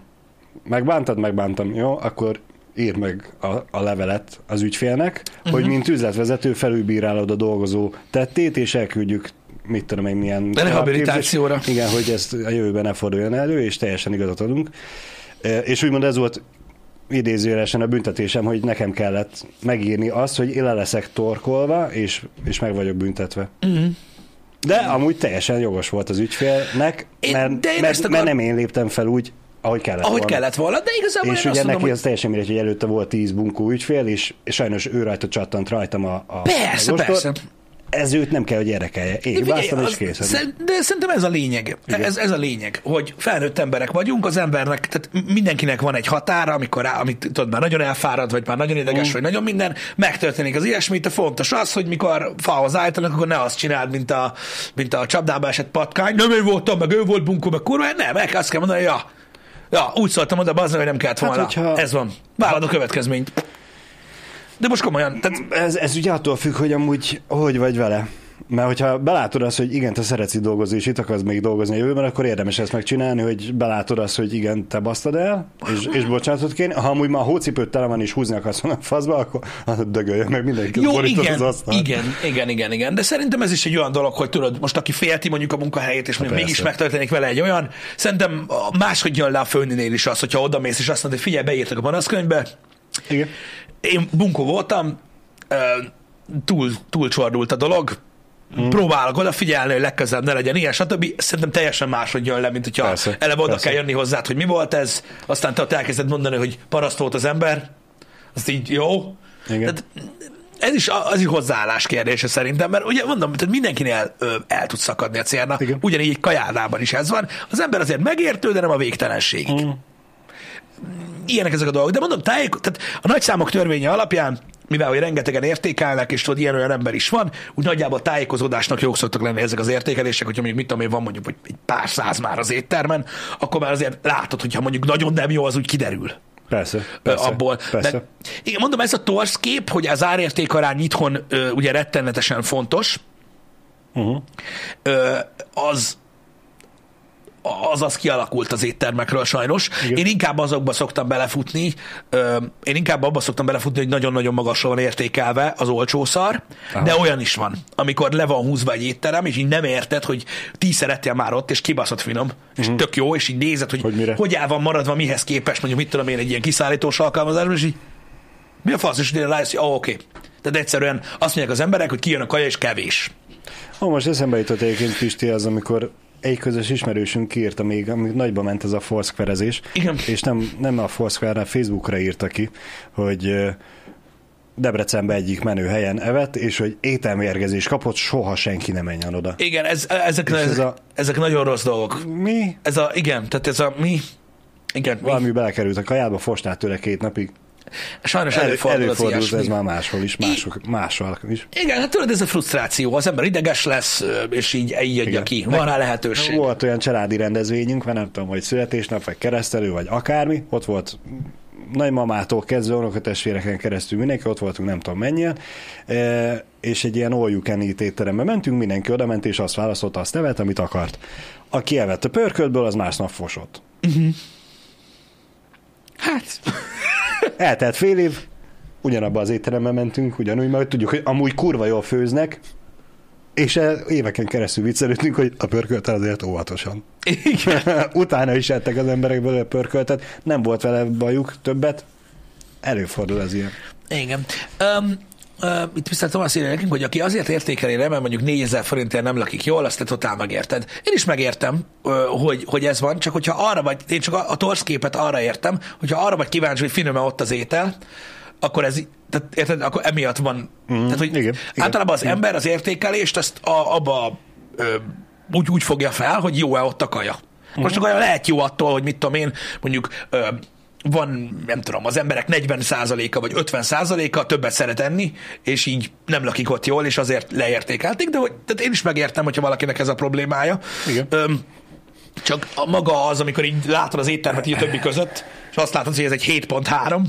megbántad, megbántam, jó, akkor írd meg a, a levelet az ügyfélnek, uh-huh. hogy mint üzletvezető felülbírálod a dolgozó tettét, és elküldjük mit tudom én, milyen... Rehabilitációra. továbbképzés. Igen, hogy ezt a jövőben ne forduljon elő, és teljesen igazat adunk. És úgymond ez volt idézőjelesen a büntetésem, hogy nekem kellett megírni azt, hogy le leszek torkolva, és, és meg vagyok büntetve. Mhm. De amúgy teljesen jogos volt az ügyfélnek, Én- mert, de én mert, akar- mert nem én léptem fel úgy, ahogy kellett Ahogy volna. kellett volna, de igazából És ugye azt neki mondom, az teljesen mindegy, hogy előtte volt tíz bunkó ügyfél, és, és sajnos ő rajta csattant rajtam a, a Persze, a persze. Ez őt nem kell, hogy érdekelje. Én hibáztam, és kész. De szerintem ez a lényeg. Ez, ez a lényeg, hogy felnőtt emberek vagyunk, az embernek, tehát mindenkinek van egy határa, amikor rá, amit tudod, már nagyon elfárad, vagy már nagyon ideges, Mm. vagy nagyon minden, megtörténik az ilyesmi, de fontos az, hogy mikor falhoz állítanak, akkor ne azt csináld, mint a, mint a csapdába esett patkány, nem én voltam, meg ő volt bunkó, meg kurva, nem, meg azt kell mondani, ja, ja, úgy szóltam oda, az hogy nem kellett Hát, volna. hogyha- Ez van. Vállad a következményt. De most komolyan, tehát Ez, ez ugye attól függ, hogy amúgy hogy vagy vele. Mert hogyha belátod azt, hogy igen, te szeretsz itt dolgozni, és itt akarsz még dolgozni a jövőben, akkor érdemes ezt megcsinálni, hogy belátod azt, hogy igen, te basztad el, és, és bocsánatot kérni. Ha amúgy már a hócipőt tele van, és húzni akarsz a faszba, akkor hát dögöljön meg mindenki. Jó, igen, az asztalt. igen, igen, igen, igen, de szerintem ez is egy olyan dolog, hogy tudod, most aki félti mondjuk a munkahelyét, és mondjuk persze. mégis megtörténik vele egy olyan, szerintem máshogy jön le a főninél is az, hogyha oda mész, és azt mondod, hogy figyelj, beírtak a panaszkönyvbe, Igen. Én bunkó voltam, túl, túl csordult a dolog, Hmm. próbálok odafigyelni, hogy legközelebb ne legyen ilyen, stb. Szerintem teljesen máshogy jön le, mint hogyha Persze, eleve oda persze. kell jönni hozzád, hogy mi volt ez, aztán te ott elkezded mondani, hogy paraszt volt az ember, azt így jó. Igen. Tehát ez is az is hozzáállás kérdése szerintem, mert ugye mondom, tehát mindenkinél ö, el tud szakadni a célna, Igen. ugyanígy egy kajádában is ez van. Az ember azért megértő, de nem a végtelenségig. Mm. Ilyenek ezek a dolgok. De mondom, tájék, tehát a nagyszámok törvénye alapján, mivel hogy rengetegen értékelnek, és tudod, ilyen olyan ember is van, úgy nagyjából tájékozódásnak jók szoktak lenni ezek az értékelések, hogyha még mit tudom én, van mondjuk hogy egy pár száz már az éttermen, akkor már azért látod, hogyha mondjuk nagyon nem jó, az úgy kiderül Persze, persze. abból. Persze. De, igen, mondom, ez a torsz kép, hogy az árértékarány itthon ö, ugye rettenetesen fontos, Uh-huh. ö, az az az kialakult az éttermekről sajnos. Igen. Én inkább azokba szoktam belefutni, ö, én inkább abba szoktam belefutni, hogy nagyon-nagyon magasra van értékelve az olcsó szar, Aha. de olyan is van, amikor le van húzva egy étterem, és így nem érted, hogy tízszer ettél már ott, és kibaszott finom, és tök jó, és így nézed, hogy. Hogy mire? hogy el van maradva, mihez képest, mondjuk mit tudom én, egy ilyen kiszállítós alkalmazásban, és így mi a fasz, és rájössz, hogy oh, oké. Okay. Tehát egyszerűen azt mondják az emberek, hogy kijön a kaja, és kevés. Ó, most eszembe jutott egyébként Pisti az, amikor egy közös ismerősünk írta még, amíg nagyba ment ez a Foursquare-ezés, Igen. és nem, nem a Foursquare-re, Facebookra írta ki, hogy Debrecenbe egyik menő helyen evett, és hogy ételmérgezés kapott, soha senki nem menjen oda. Igen, ez, ezek, És ez ezek, a- ezek nagyon rossz dolgok. Mi? Ez a, igen, tehát ez a mi, igen, mi, Valami belekerült a kajába, fostál tőle két napig. Sajnos Elő, előfordul, előfordult az ez már máshol is, mások, máshol is. Igen, hát tudod, ez a frusztráció, az ember ideges lesz, és így, így adja Igen. ki. Van rá lehetőség. Volt olyan családi rendezvényünk, mert nem tudom, hogy születésnap, vagy keresztelő, vagy akármi, ott volt nagymamától kezdve unokatestvéreken keresztül mindenki, ott voltunk nem tudom mennyien, e, és egy ilyen all you can eat étterembe mentünk, mindenki oda ment, és azt választotta, azt nevet, amit akart. Aki elvett a pörköltből, az másnap fosott. Hát, Eltelt fél év, ugyanabba az étterembe mentünk, ugyanúgy, mert tudjuk, hogy amúgy kurva jól főznek, és éveken keresztül viccelődtünk, hogy a pörköltel azért óvatosan. igen. Utána is ettek az emberek belőle pörköltet, nem volt vele bajuk többet, előfordul az ilyen. Igen. Um, Uh, itt Mr. Thomas írja nekünk, hogy aki azért értékeli mert mondjuk 4000 forintért nem lakik jól, azt te totál megérted. Én is megértem, uh, hogy, hogy ez van, csak hogyha arra vagy, én csak a, a torszképet arra értem, hogyha arra vagy kíváncsi, hogy finom ott az étel, akkor ez, tehát érted, akkor emiatt van. Mm, tehát, hogy igen, általában az igen. ember az értékelést azt a, abba ö, úgy, úgy fogja fel, hogy jó-e ott a kaja. Most a kaja lehet jó attól, hogy mit tudom én, mondjuk ö, van, nem tudom, az emberek 40%-a vagy 50%-a többet szeret enni, és így nem lakik ott jól, és azért leértékelték, de hogy, tehát én is megértem, hogyha valakinek ez a problémája. Igen. Öm, csak a maga az, amikor így látod az éttermet így a többi között, és azt látod, hogy ez egy 7.3,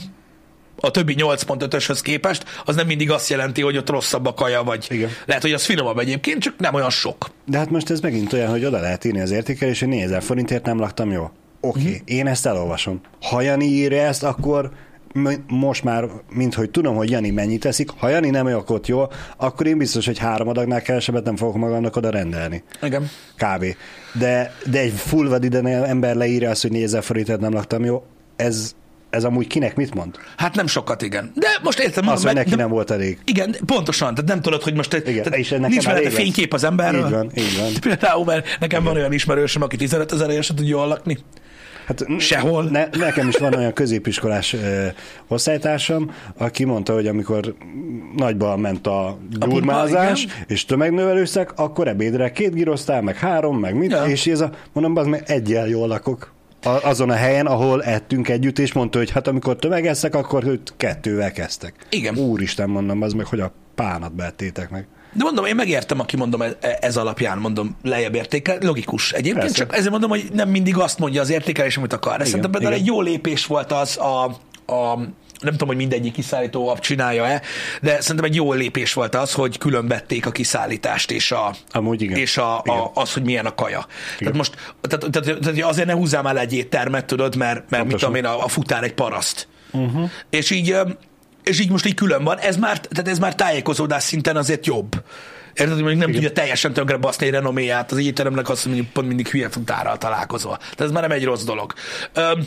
a többi 8.5-öshöz képest, az nem mindig azt jelenti, hogy ott rosszabb a kaja, vagy Igen. lehet, hogy az finomabb egyébként, csak nem olyan sok. De hát most ez megint olyan, hogy oda lehet írni az értékelés, hogy 4000 forintért nem laktam jó. Oké, okay, én ezt elolvasom. Ha Jani írja ezt, akkor most már, mint hogy tudom, hogy Jani mennyit teszik, ha Jani nem olyan ott jól, akkor én biztos, hogy három adagnál kevesebbet nem fogok magamnak oda rendelni. Igen. Kb. De, de egy full vadiden ember leírja azt, hogy 4000 forintért nem laktam jó, ez, ez amúgy kinek mit mond? Hát nem sokat, igen. De most értem, Azt, hogy neki de- nem volt elég. Igen, pontosan, tehát nem tudod, hogy most Igen, tehát és nekem nincs lesz. fénykép az emberről. Így van, így van. Például, mert nekem van olyan ismerősöm, aki 15 ezer se tud jól lakni. Hát, Sehol. Ne, nekem is van olyan középiskolás ö, osztálytársam, aki mondta, hogy amikor nagyban ment a gyurmázás igen. és tömegnövelőszek, akkor ebédre két girosztál, meg három, meg mit, Ja. és ez a, mondom, az meg egyel jól lakok. A, azon a helyen, ahol ettünk együtt, és mondta, hogy hát amikor tömegeszek, akkor őt kettővel kezdtek. Igen. Úristen, mondom, az meg, hogy a pánat beettétek meg. De mondom, én megértem, aki mondom, e- ez alapján mondom, lejjebb értékel, logikus. Egyébként Persze. csak ezért mondom, hogy nem mindig azt mondja az értékelés, amit akar. De Szerintem például igen. egy jó lépés volt az a, a nem tudom, hogy mindegyik kiszállító app csinálja-e, de szerintem egy jó lépés volt az, hogy különbették a kiszállítást és a, Amúgy igen. és a, Igen. a, az, hogy milyen a kaja. Tehát most, tehát, tehát, tehát azért ne húzzál le egy éttermet, tudod, mert, mert mit Pontosan. tudom én, a, a futár egy paraszt. Uh-huh. És így és így most így külön van. Ez már, tehát ez már tájékozódás szinten azért jobb. Érted, hogy mondjuk nem Igen. tudja teljesen tönkre baszni renoméját, az étteremnek azt mondjuk pont mindig hülye futárral találkozol. Tehát ez már nem egy rossz dolog. Öm,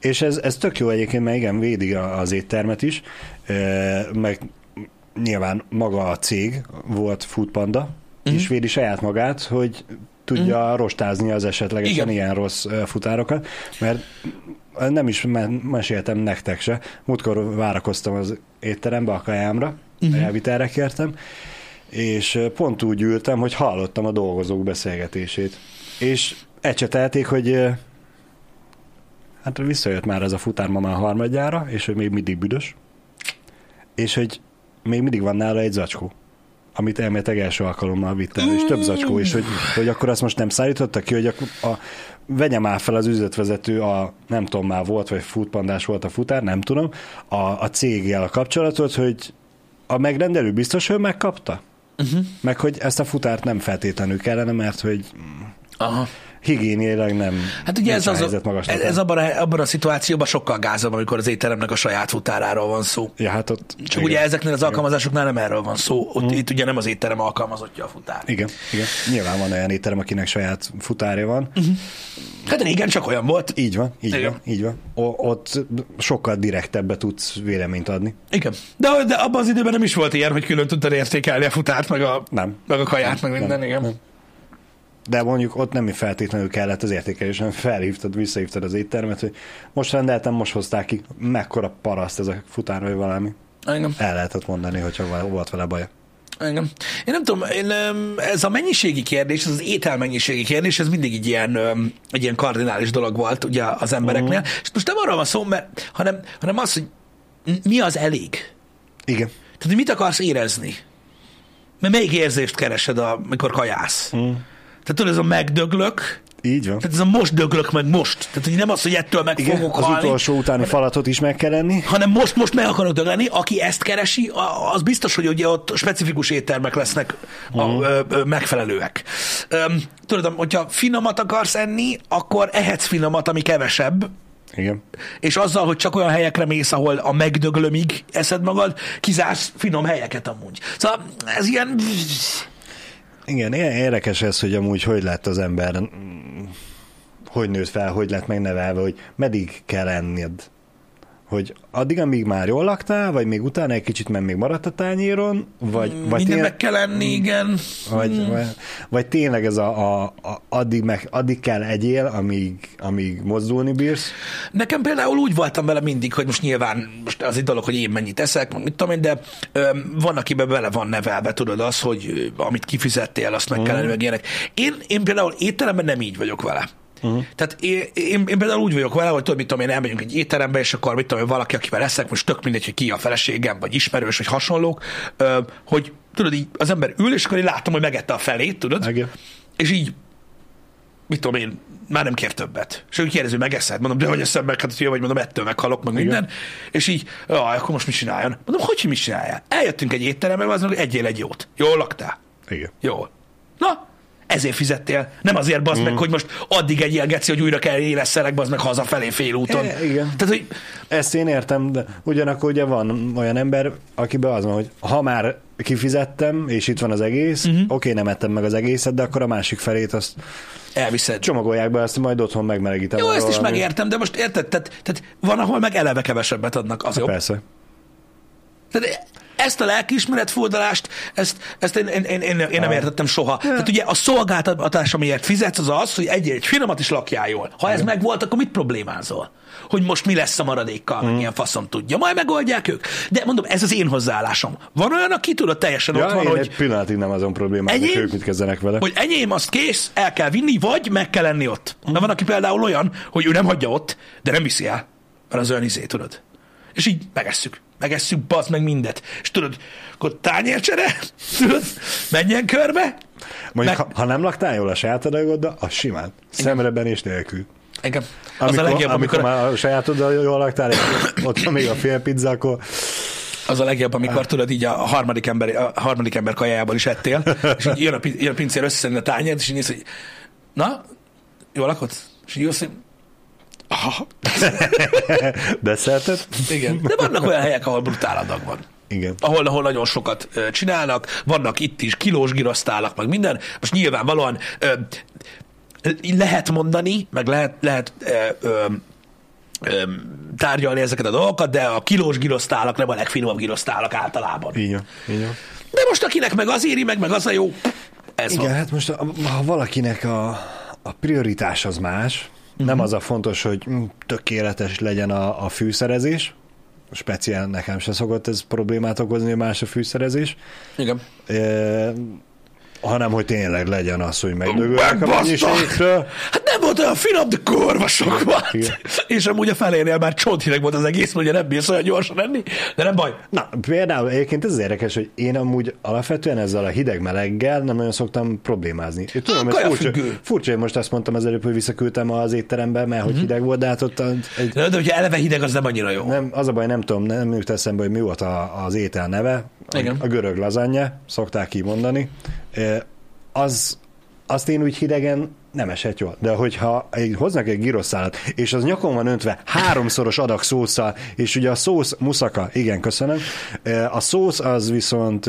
És ez, ez tök jó egyébként, mert igen, védi az éttermet is, meg nyilván maga a cég volt Foodpanda, uh-huh. és védi saját magát, hogy tudja uh-huh. rostázni az esetlegesen Igen. ilyen rossz futárokat, mert nem is me- meséltem nektek se. Múltkor várakoztam az étterembe a kajámra, uh-huh. elvitelre kértem, és pont úgy ültem, hogy hallottam a dolgozók beszélgetését. És ecsetelték, hogy Hát visszajött már ez a futár ma már harmadjára, és hogy még mindig büdös, és hogy még mindig van nála egy zacskó, amit elméletileg első alkalommal vitt el, és több zacskó, és hogy, hogy akkor azt most nem szállította ki, hogy a, a vegye már fel az üzletvezető, a nem tudom már volt, vagy futpandás volt a futár, nem tudom, a, a céggel a kapcsolatot, hogy a megrendelő biztos, hogy megkapta? Uh-huh. Meg hogy ezt a futárt nem feltétlenül kellene, mert hogy aha. Higiéniailag nem Hát ugye ez, az, a, magaslatán. ez abban, a, abban a szituációban sokkal gázabb, amikor az étteremnek a saját futáráról van szó. Ja, hát ott... Csak ugye ezeknél az alkalmazásoknál nem erről van szó. Ott, itt ugye nem az étterem alkalmazottja a futár. Igen, igen. Nyilván van olyan étterem, akinek saját futárja van. Hát régen csak olyan volt. Így van, így Igen. van, így van. O- ott sokkal direktebbe tudsz véleményt adni. Igen. De, de abban az időben nem is volt ilyen, hogy külön tudtad értékelni a futárt, meg a, Nem. meg a kaját, meg minden, igen. nem. De mondjuk ott nem feltétlenül kellett az értékelés, hanem felhívtad, visszahívtad az éttermet, hogy most rendeltem, most hozták ki, mekkora paraszt ez a futár, vagy valami. Igen. El lehetett mondani, hogyha volt vele baja. Igen. Én nem tudom, én, ez a mennyiségi kérdés, ez az étel mennyiségi kérdés, ez mindig egy ilyen, egy ilyen kardinális dolog volt ugye az embereknél. És most nem arról van szó, mert, hanem, hanem az, hogy mi az elég. Igen. Tehát, hogy mit akarsz érezni? Mert melyik érzést keresed, amikor kajász? Mm. Tehát tudod, ez a megdöglök, Így van. tehát ez a most döglök meg most. Tehát, hogy nem az, hogy ettől meg Igen, fogok az halni, utolsó utáni falatot is meg kell enni. hanem most, most meg akarok dögleni. Aki ezt keresi, az biztos, hogy ugye ott specifikus éttermek lesznek a, Mhm. ö, ö, megfelelőek. Öm, tudod, hogyha finomat akarsz enni, akkor ehetsz finomat, ami kevesebb, Igen. és azzal, hogy csak olyan helyekre mész, ahol a megdöglömig eszed magad, kizársz finom helyeket amúgy. Szóval ez ilyen... Igen, érdekes ez, hogy amúgy hogy lett az ember, hogy nőtt fel, hogy lett megnevelve, hogy meddig kell enned. Hogy addig, amíg már jól laktál, vagy még utána egy kicsit, mert még maradt a tányéron, vagy, vagy, Mm, Minden tényleg, meg kell lenni, igen. vagy, vagy, vagy tényleg ez a, a, a addig, meg, addig kell egyél, amíg, amíg mozdulni bírsz. Nekem például úgy voltam vele mindig, hogy most nyilván most az egy dolog, hogy én mennyit eszek, meg mit tudom én, de ö, van, akiben bele van nevelve, tudod, az, hogy amit kifizettél, azt meg kell lenni, meg ilyenek. Én, én például étteremben nem így vagyok vele. Uh-huh. Tehát én, én, én, például úgy vagyok vele, hogy tudod, mit tudom én, elmegyünk egy étterembe, és akkor mit tudom én, valaki, akivel eszek, most tök mindegy, hogy ki a feleségem, vagy ismerős, vagy hasonlók, hogy tudod, így az ember ül, és akkor én látom, hogy megette a felét, tudod, Igen. és így mit tudom én, már nem kér többet. És ő kérdezi, megeszed? Mondom, de hogy eszem meg, hát hogy vagy, mondom, ettől meghalok, meg minden. És így, jaj, akkor most mit csináljon? Mondom, hogy mit csinálja? Eljöttünk egy étterembe, az meg egyél egy jót. Jól laktál? Igen. Jól. Na, ezért fizettél. Nem azért bazd mm. meg, hogy most addig egy geci, hogy újra kell élesszerek, bazd meg hazafelé félúton. E, igen. Tehát, hogy Ezt én értem, de ugyanakkor ugye van olyan ember, akiben az van, hogy ha már kifizettem, és itt van az egész, uh-huh. oké, nem ettem meg az egészet, de akkor a másik felét azt elviszed. csomagolják be, azt majd otthon megmelegítem. Jó, ezt is valami. megértem, de most érted? Tehát, tehát van, ahol meg eleve kevesebbet adnak, az jobb. Persze. Tehát ezt a lelkiismeret furdalást, ezt, ezt én, én, én, én, én nem értettem soha. Tehát ugye a szolgáltatás, amiért fizetsz, az az, hogy egyél egy finomat is lakjál jól. Ha ez megvolt, akkor mit problémázol? Hogy most mi lesz a maradékkal, meg ilyen faszom tudja. Majd megoldják ők. De mondom, ez az én hozzáállásom. Van olyan, aki tudod, teljesen ott Ja, van, én hogy, egy pillanatig nem azon problémák, Enyém? hogy ők mit kezdenek vele. hogy enyém, azt kész, el kell vinni, vagy meg kell lenni ott. De van, aki például olyan, hogy ő nem hagyja ott, de nem viszi el. Mert az olyan izé, tudod. És így megesszük. Megesszük, bazd meg mindet. És tudod, akkor tányércsere, tudod, menjen körbe. Mondjuk, meg- ha, ha nem laktál jól a saját adagoddal, az simán. Szemreben és nélkül. Engem. Az Amikor, a legjobb, amikor, amikor, már a sajátoddal jól laktál, és ott van még a fél pizza, akkor az a legjobb, amikor tudod, így a harmadik ember, a harmadik ember kajájából is ettél, és így jön a, jön a pincér összeszedni a tányért, és így néz, hogy na, jól lakod? És így jössz, Aha, desszertet? igen. De vannak olyan helyek, ahol brutál adag van. Igen. ahol, ahol nagyon sokat ö, csinálnak, vannak itt is kilós girasztálak, meg minden. Most nyilvánvalóan ö, lehet mondani, meg lehet, lehet ö, ö, ö, tárgyalni ezeket a dolgokat, de a kilós girosztálak nem a legfinomabb girosztálak általában. Így van. De most akinek meg az éri, meg, meg az a jó, ez Igen, van. hát most ha valakinek a, a prioritás az más, Mhm. nem az a fontos, hogy mm, tökéletes legyen a, a fűszerezés, speciál nekem se szokott ez problémát okozni, más a fűszerezés, Igen. Hanem hogy tényleg legyen az, hogy megdögölnek a mennyiségről. Hát nem volt olyan finom, de kurva sok volt. Igen. És amúgy a felénél már csonthideg volt az egész, ugye nem bírsz olyan gyorsan enni, de nem baj. Na, például egyébként ez az érdekes, hogy én amúgy alapvetően ezzel a hideg-meleggel nem nagyon szoktam problémázni. Én tudom, A ez furcsa, furcsa, hogy most azt mondtam az előbb, hogy visszaküldtem az étterembe, mert hogy hideg volt, de hát ott egy, De, de hogyha eleve hideg, az nem annyira jó. Nem, az a baj, nem tudom, nem jut eszembe, hogy mi volt a, az étel neve. A, Igen. a görög lazanya, szokták így mondani. E, Az, azt én úgy hidegen nem esett jól. De hogyha egy, hoznak egy gyroszszálat, és az nyakon van öntve háromszoros adag szószal, és ugye a szósz muszaka, igen, köszönöm, a szósz az viszont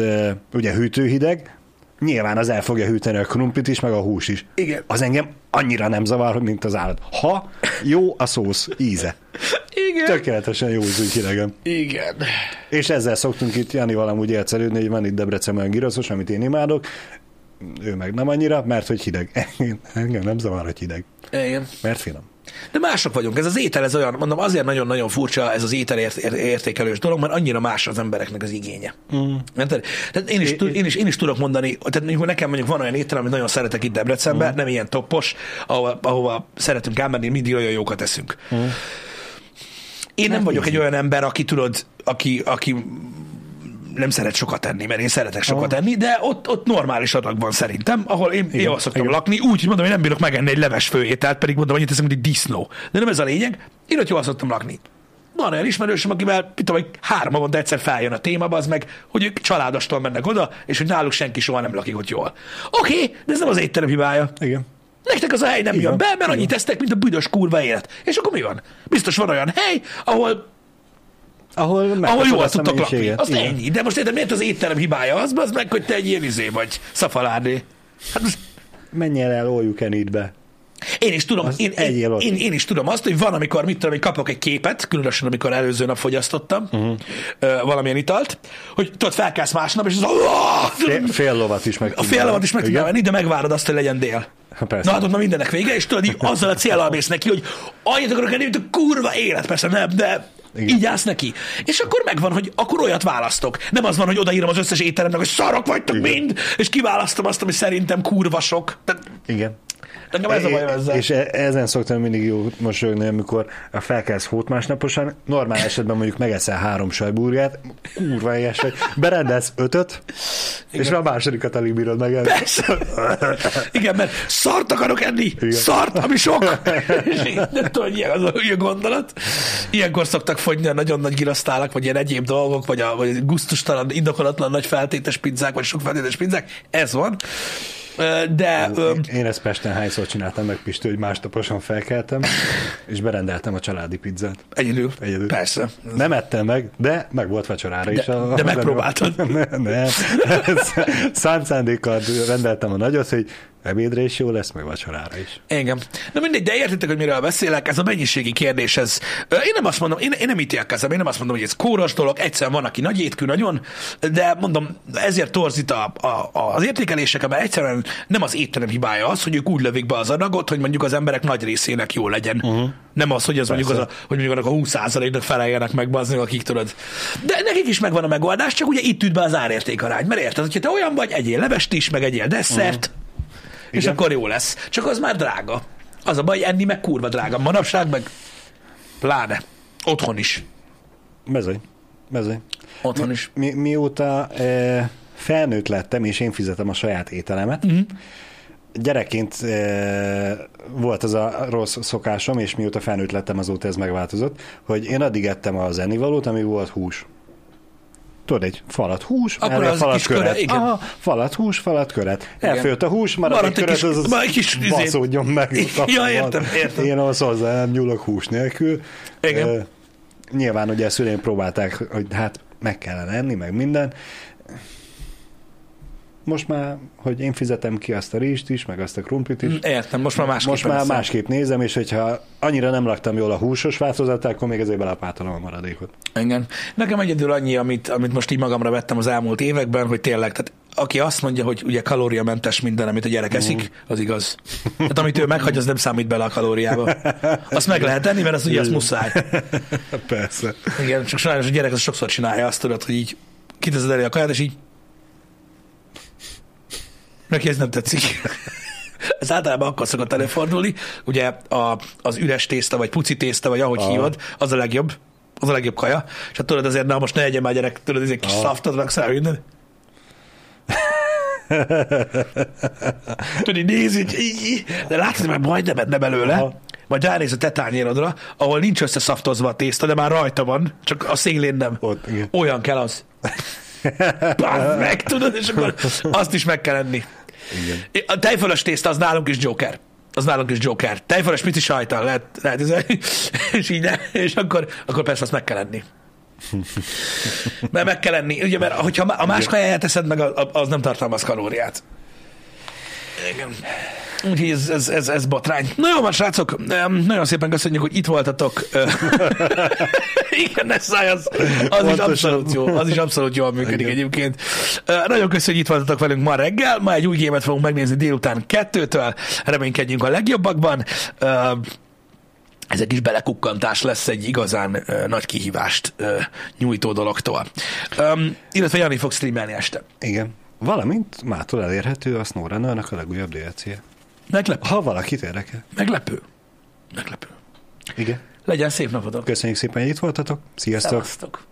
ugye hűtőhideg, nyilván az el fogja hűteni a krumplit is, meg a hús is. Igen. Az engem annyira nem zavar, mint az állat. Ha jó a szósz íze. Igen. Tökéletesen jó az úgy hidegen. Igen. És ezzel szoktunk itt Janival amúgy elszerődni, hogy van itt Debrecenben olyan giroszos, amit én imádok, ő meg nem annyira, mert hogy hideg. Engem nem zavar, hogy hideg, Igen. mert finom. De mások vagyunk. Ez az étel, ez olyan, mondom, azért nagyon-nagyon furcsa ez az étel ért, ért, értékelős dolog, mert annyira más az embereknek az igénye. Mm. Tehát én is, tud- én, is, én is tudok mondani, tehát nekem mondjuk van olyan étel, amit nagyon szeretek itt Debrecenben, mm. nem ilyen toppos, ahova, ahova szeretünk elmenni, mindig olyan jókat eszünk. Mm. Én nem vagyok egy olyan ember, aki tudod, aki, aki nem szeret sokat enni, mert én szeretek sokat enni, de ott, ott normális adag van szerintem, ahol én igen, jól szoktam igen. lakni, úgy, hogy mondom, hogy nem bírok megenni egy leves főételt, pedig mondom, annyit teszem, mint egy disznó. De nem ez a lényeg, én ott jól szoktam lakni. Van olyan ismerősöm, akivel, mit tudom, hogy három havonta egyszer feljön a téma, az meg, hogy ők családostól mennek oda, és hogy náluk senki soha nem lakik ott jól. Oké, okay, de ez nem az étterem hibája. Igen. Nektek az a hely nem Igen, jön be, mert annyit tesztek, mint a büdös kurva élet. És akkor mi van? Biztos van olyan hely, ahol Ahol, ahol jól azt a tudtok lakni. Azt Igen. ennyi. De most érted, miért az étterem hibája az, az meg, hogy te egy ilyen izé vagy, szafaládé. Hát most, Menj el all you. Én is tudom, Az én, én, én, én, is tudom azt, hogy van, amikor, mit tudom, hogy kapok egy képet, különösen, amikor előző nap fogyasztottam uh-huh. ö, valamilyen italt, hogy tudod, felkelsz másnap, és az Fél, fél lovat is meg a fél alatt is meg Igen? venni, de megvárod azt, hogy legyen dél. Ha, persze. Na hát ott már mindennek vége, és tudod, így azzal a céllal mész neki, hogy annyit akarok enni, mint a kurva élet, persze nem, de Igen. így állsz neki. És akkor megvan, hogy akkor olyat választok. Nem az van, hogy odaírom az összes étteremnek, hogy szarok vagytok Igen. mind, és kiválasztom azt, ami szerintem kurva sok. Tehát Igen. Nekem ez a bajom ezzel. És e- ezen szoktam mindig jó mosolyogni, amikor felkelsz hót másnaposan, normál esetben mondjuk megeszel három sajburgert, kurva éhes vagy, berendelsz ötöt, és Igen. a másodikat alig bírod meg. Persze. Igen, mert szart akarok enni, Igen. szart, ami sok. Nem tudom, hogy ilyen az a gondolat. Ilyenkor szoktak fogyni a nagyon nagy girasztálak, vagy ilyen egyéb dolgok, vagy a vagy gusztustalan, indokolatlan nagy feltétes pizzák, vagy sok feltétes pizzák. Ez van. De ö, Én ezt Pesten hányszor csináltam meg, Pisti, hogy másnaposan felkeltem, és berendeltem a családi pizzát. egyedül, Egyedül. persze. Nem ettem meg, de meg volt vacsorára is. De- de megpróbáltad. Nem, nem. Szánt szándékkal rendeltem a nagyot, hogy ebédre is jó lesz, meg vacsorára is. Igen. Na mindegy, de értitek, hogy miről beszélek, ez a mennyiségi kérdés, ez, én nem azt mondom, én, én nem ítélkezem, én nem azt mondom, hogy ez kóros dolog, egyszerűen van, aki nagy étkű nagyon, de mondom, ezért torzít a, a, az értékelések, mert egyszerűen nem az étterem hibája az, hogy ők úgy lövik be az adagot, hogy mondjuk az emberek nagy részének jó legyen. Uh-huh. Nem az, hogy az mondjuk, az a, hogy mondjuk annak a 20%-nak feleljenek meg, bazni, akik tudod. De nekik is megvan a megoldás, csak ugye itt üt be az árértékarány. Mert érted, hogyha te olyan vagy, egyél levest is, meg egyél desszert, uh-huh. És Igen. akkor jó lesz. Csak az már drága. Az a baj, enni meg kurva drága. Manapság meg pláne. Otthon is. Bezony. Bezony. Otthon is. Mi, mióta e, felnőtt lettem, és én fizetem a saját ételemet, uh-huh. gyerekként e, volt az a rossz szokásom, és mióta felnőtt lettem, azóta ez megváltozott, hogy én addig ettem az ennivalót, ami volt hús. Tudod, egy falat hús, Akkor az falat kis köre, köret. igen. Aha, falat hús, falat köret. Elfőtt a hús, marad Maradt egy köret, kis- az, az kis izé- baszódjon meg. Ja, értem, értem. Én ahhoz hozzá nem nyúlok hús nélkül. Igen. Ö, nyilván ugye szüleim próbálták, hogy hát meg kellene enni, meg minden. Most már, hogy én fizetem ki azt a rizst is, meg azt a krumplit is, Értem, most már másképp. most már másképp nézem, és hogyha annyira nem laktam jól a húsos változatát, akkor még ezért belapátolom a maradékot. Igen. Nekem egyedül annyi, amit, amit most így magamra vettem az elmúlt években, hogy tényleg, tehát aki azt mondja, hogy ugye kalóriamentes minden, amit a gyerek eszik, az igaz. Tehát amit ő meghagy, az nem számít bele a kalóriába. Azt meg lehet tenni, mert az ugye az muszáj. Persze. Igen, csak sajnos a gyerek az sokszor csinálja azt, tudod, hogy így kiteszed elé a kaját, és így neki ez nem tetszik. Ez általában akkor szokott előfordulni. Ugye a, az üres tészta, vagy puci tészta, vagy ahogy Aha. hívod, az a legjobb. Az a legjobb kaja. És hát tudod azért, na most ne egyen már gyerek, tudod, ez egy kis Aha. szaftot raksz minden. Tudod, így így, de látod, hogy már majdnem enne belőle. Aha. Majd ránéz a tetányérodra, ahol nincs összeszaftozva a tészta, de már rajta van, csak a szélén nem. Ott, igen. Olyan kell az. Bánd meg, tudod, és akkor azt is meg kell enni. Igen. A tejfölös tészta az nálunk is Joker. Az nálunk is Joker. Tejfölös pici sajtal lehet, lehet üzelni, és így ne, és akkor, akkor persze azt meg kell enni. Mert meg kell enni, ugye, mert hogyha a más kajáját eszed meg, az nem tartalmaz kalóriát. Igen. Úgyhogy ez, ez, ez, ez botrány. Na jó van, srácok, nagyon szépen köszönjük, hogy itt voltatok. Igen, ez az, az is abszolút jó, az is abszolút jól működik Igen. egyébként. Nagyon köszönjük, hogy itt voltatok velünk ma reggel, ma egy új gémet fogunk megnézni délután kettőtől, reménykedjünk a legjobbakban. Ez egy kis belekukkantás lesz egy igazán ö, nagy kihívást ö, nyújtó dologtól. Öm, illetve Jani fog streamelni este. Igen. Valamint mától elérhető a SnowRunner-nak a legújabb DLC-je. Meglepő. Ha valakit érdekel. Meglepő. Meglepő. Igen. Legyen szép napotok. Köszönjük szépen, hogy itt voltatok. Sziasztok! Szevasztok.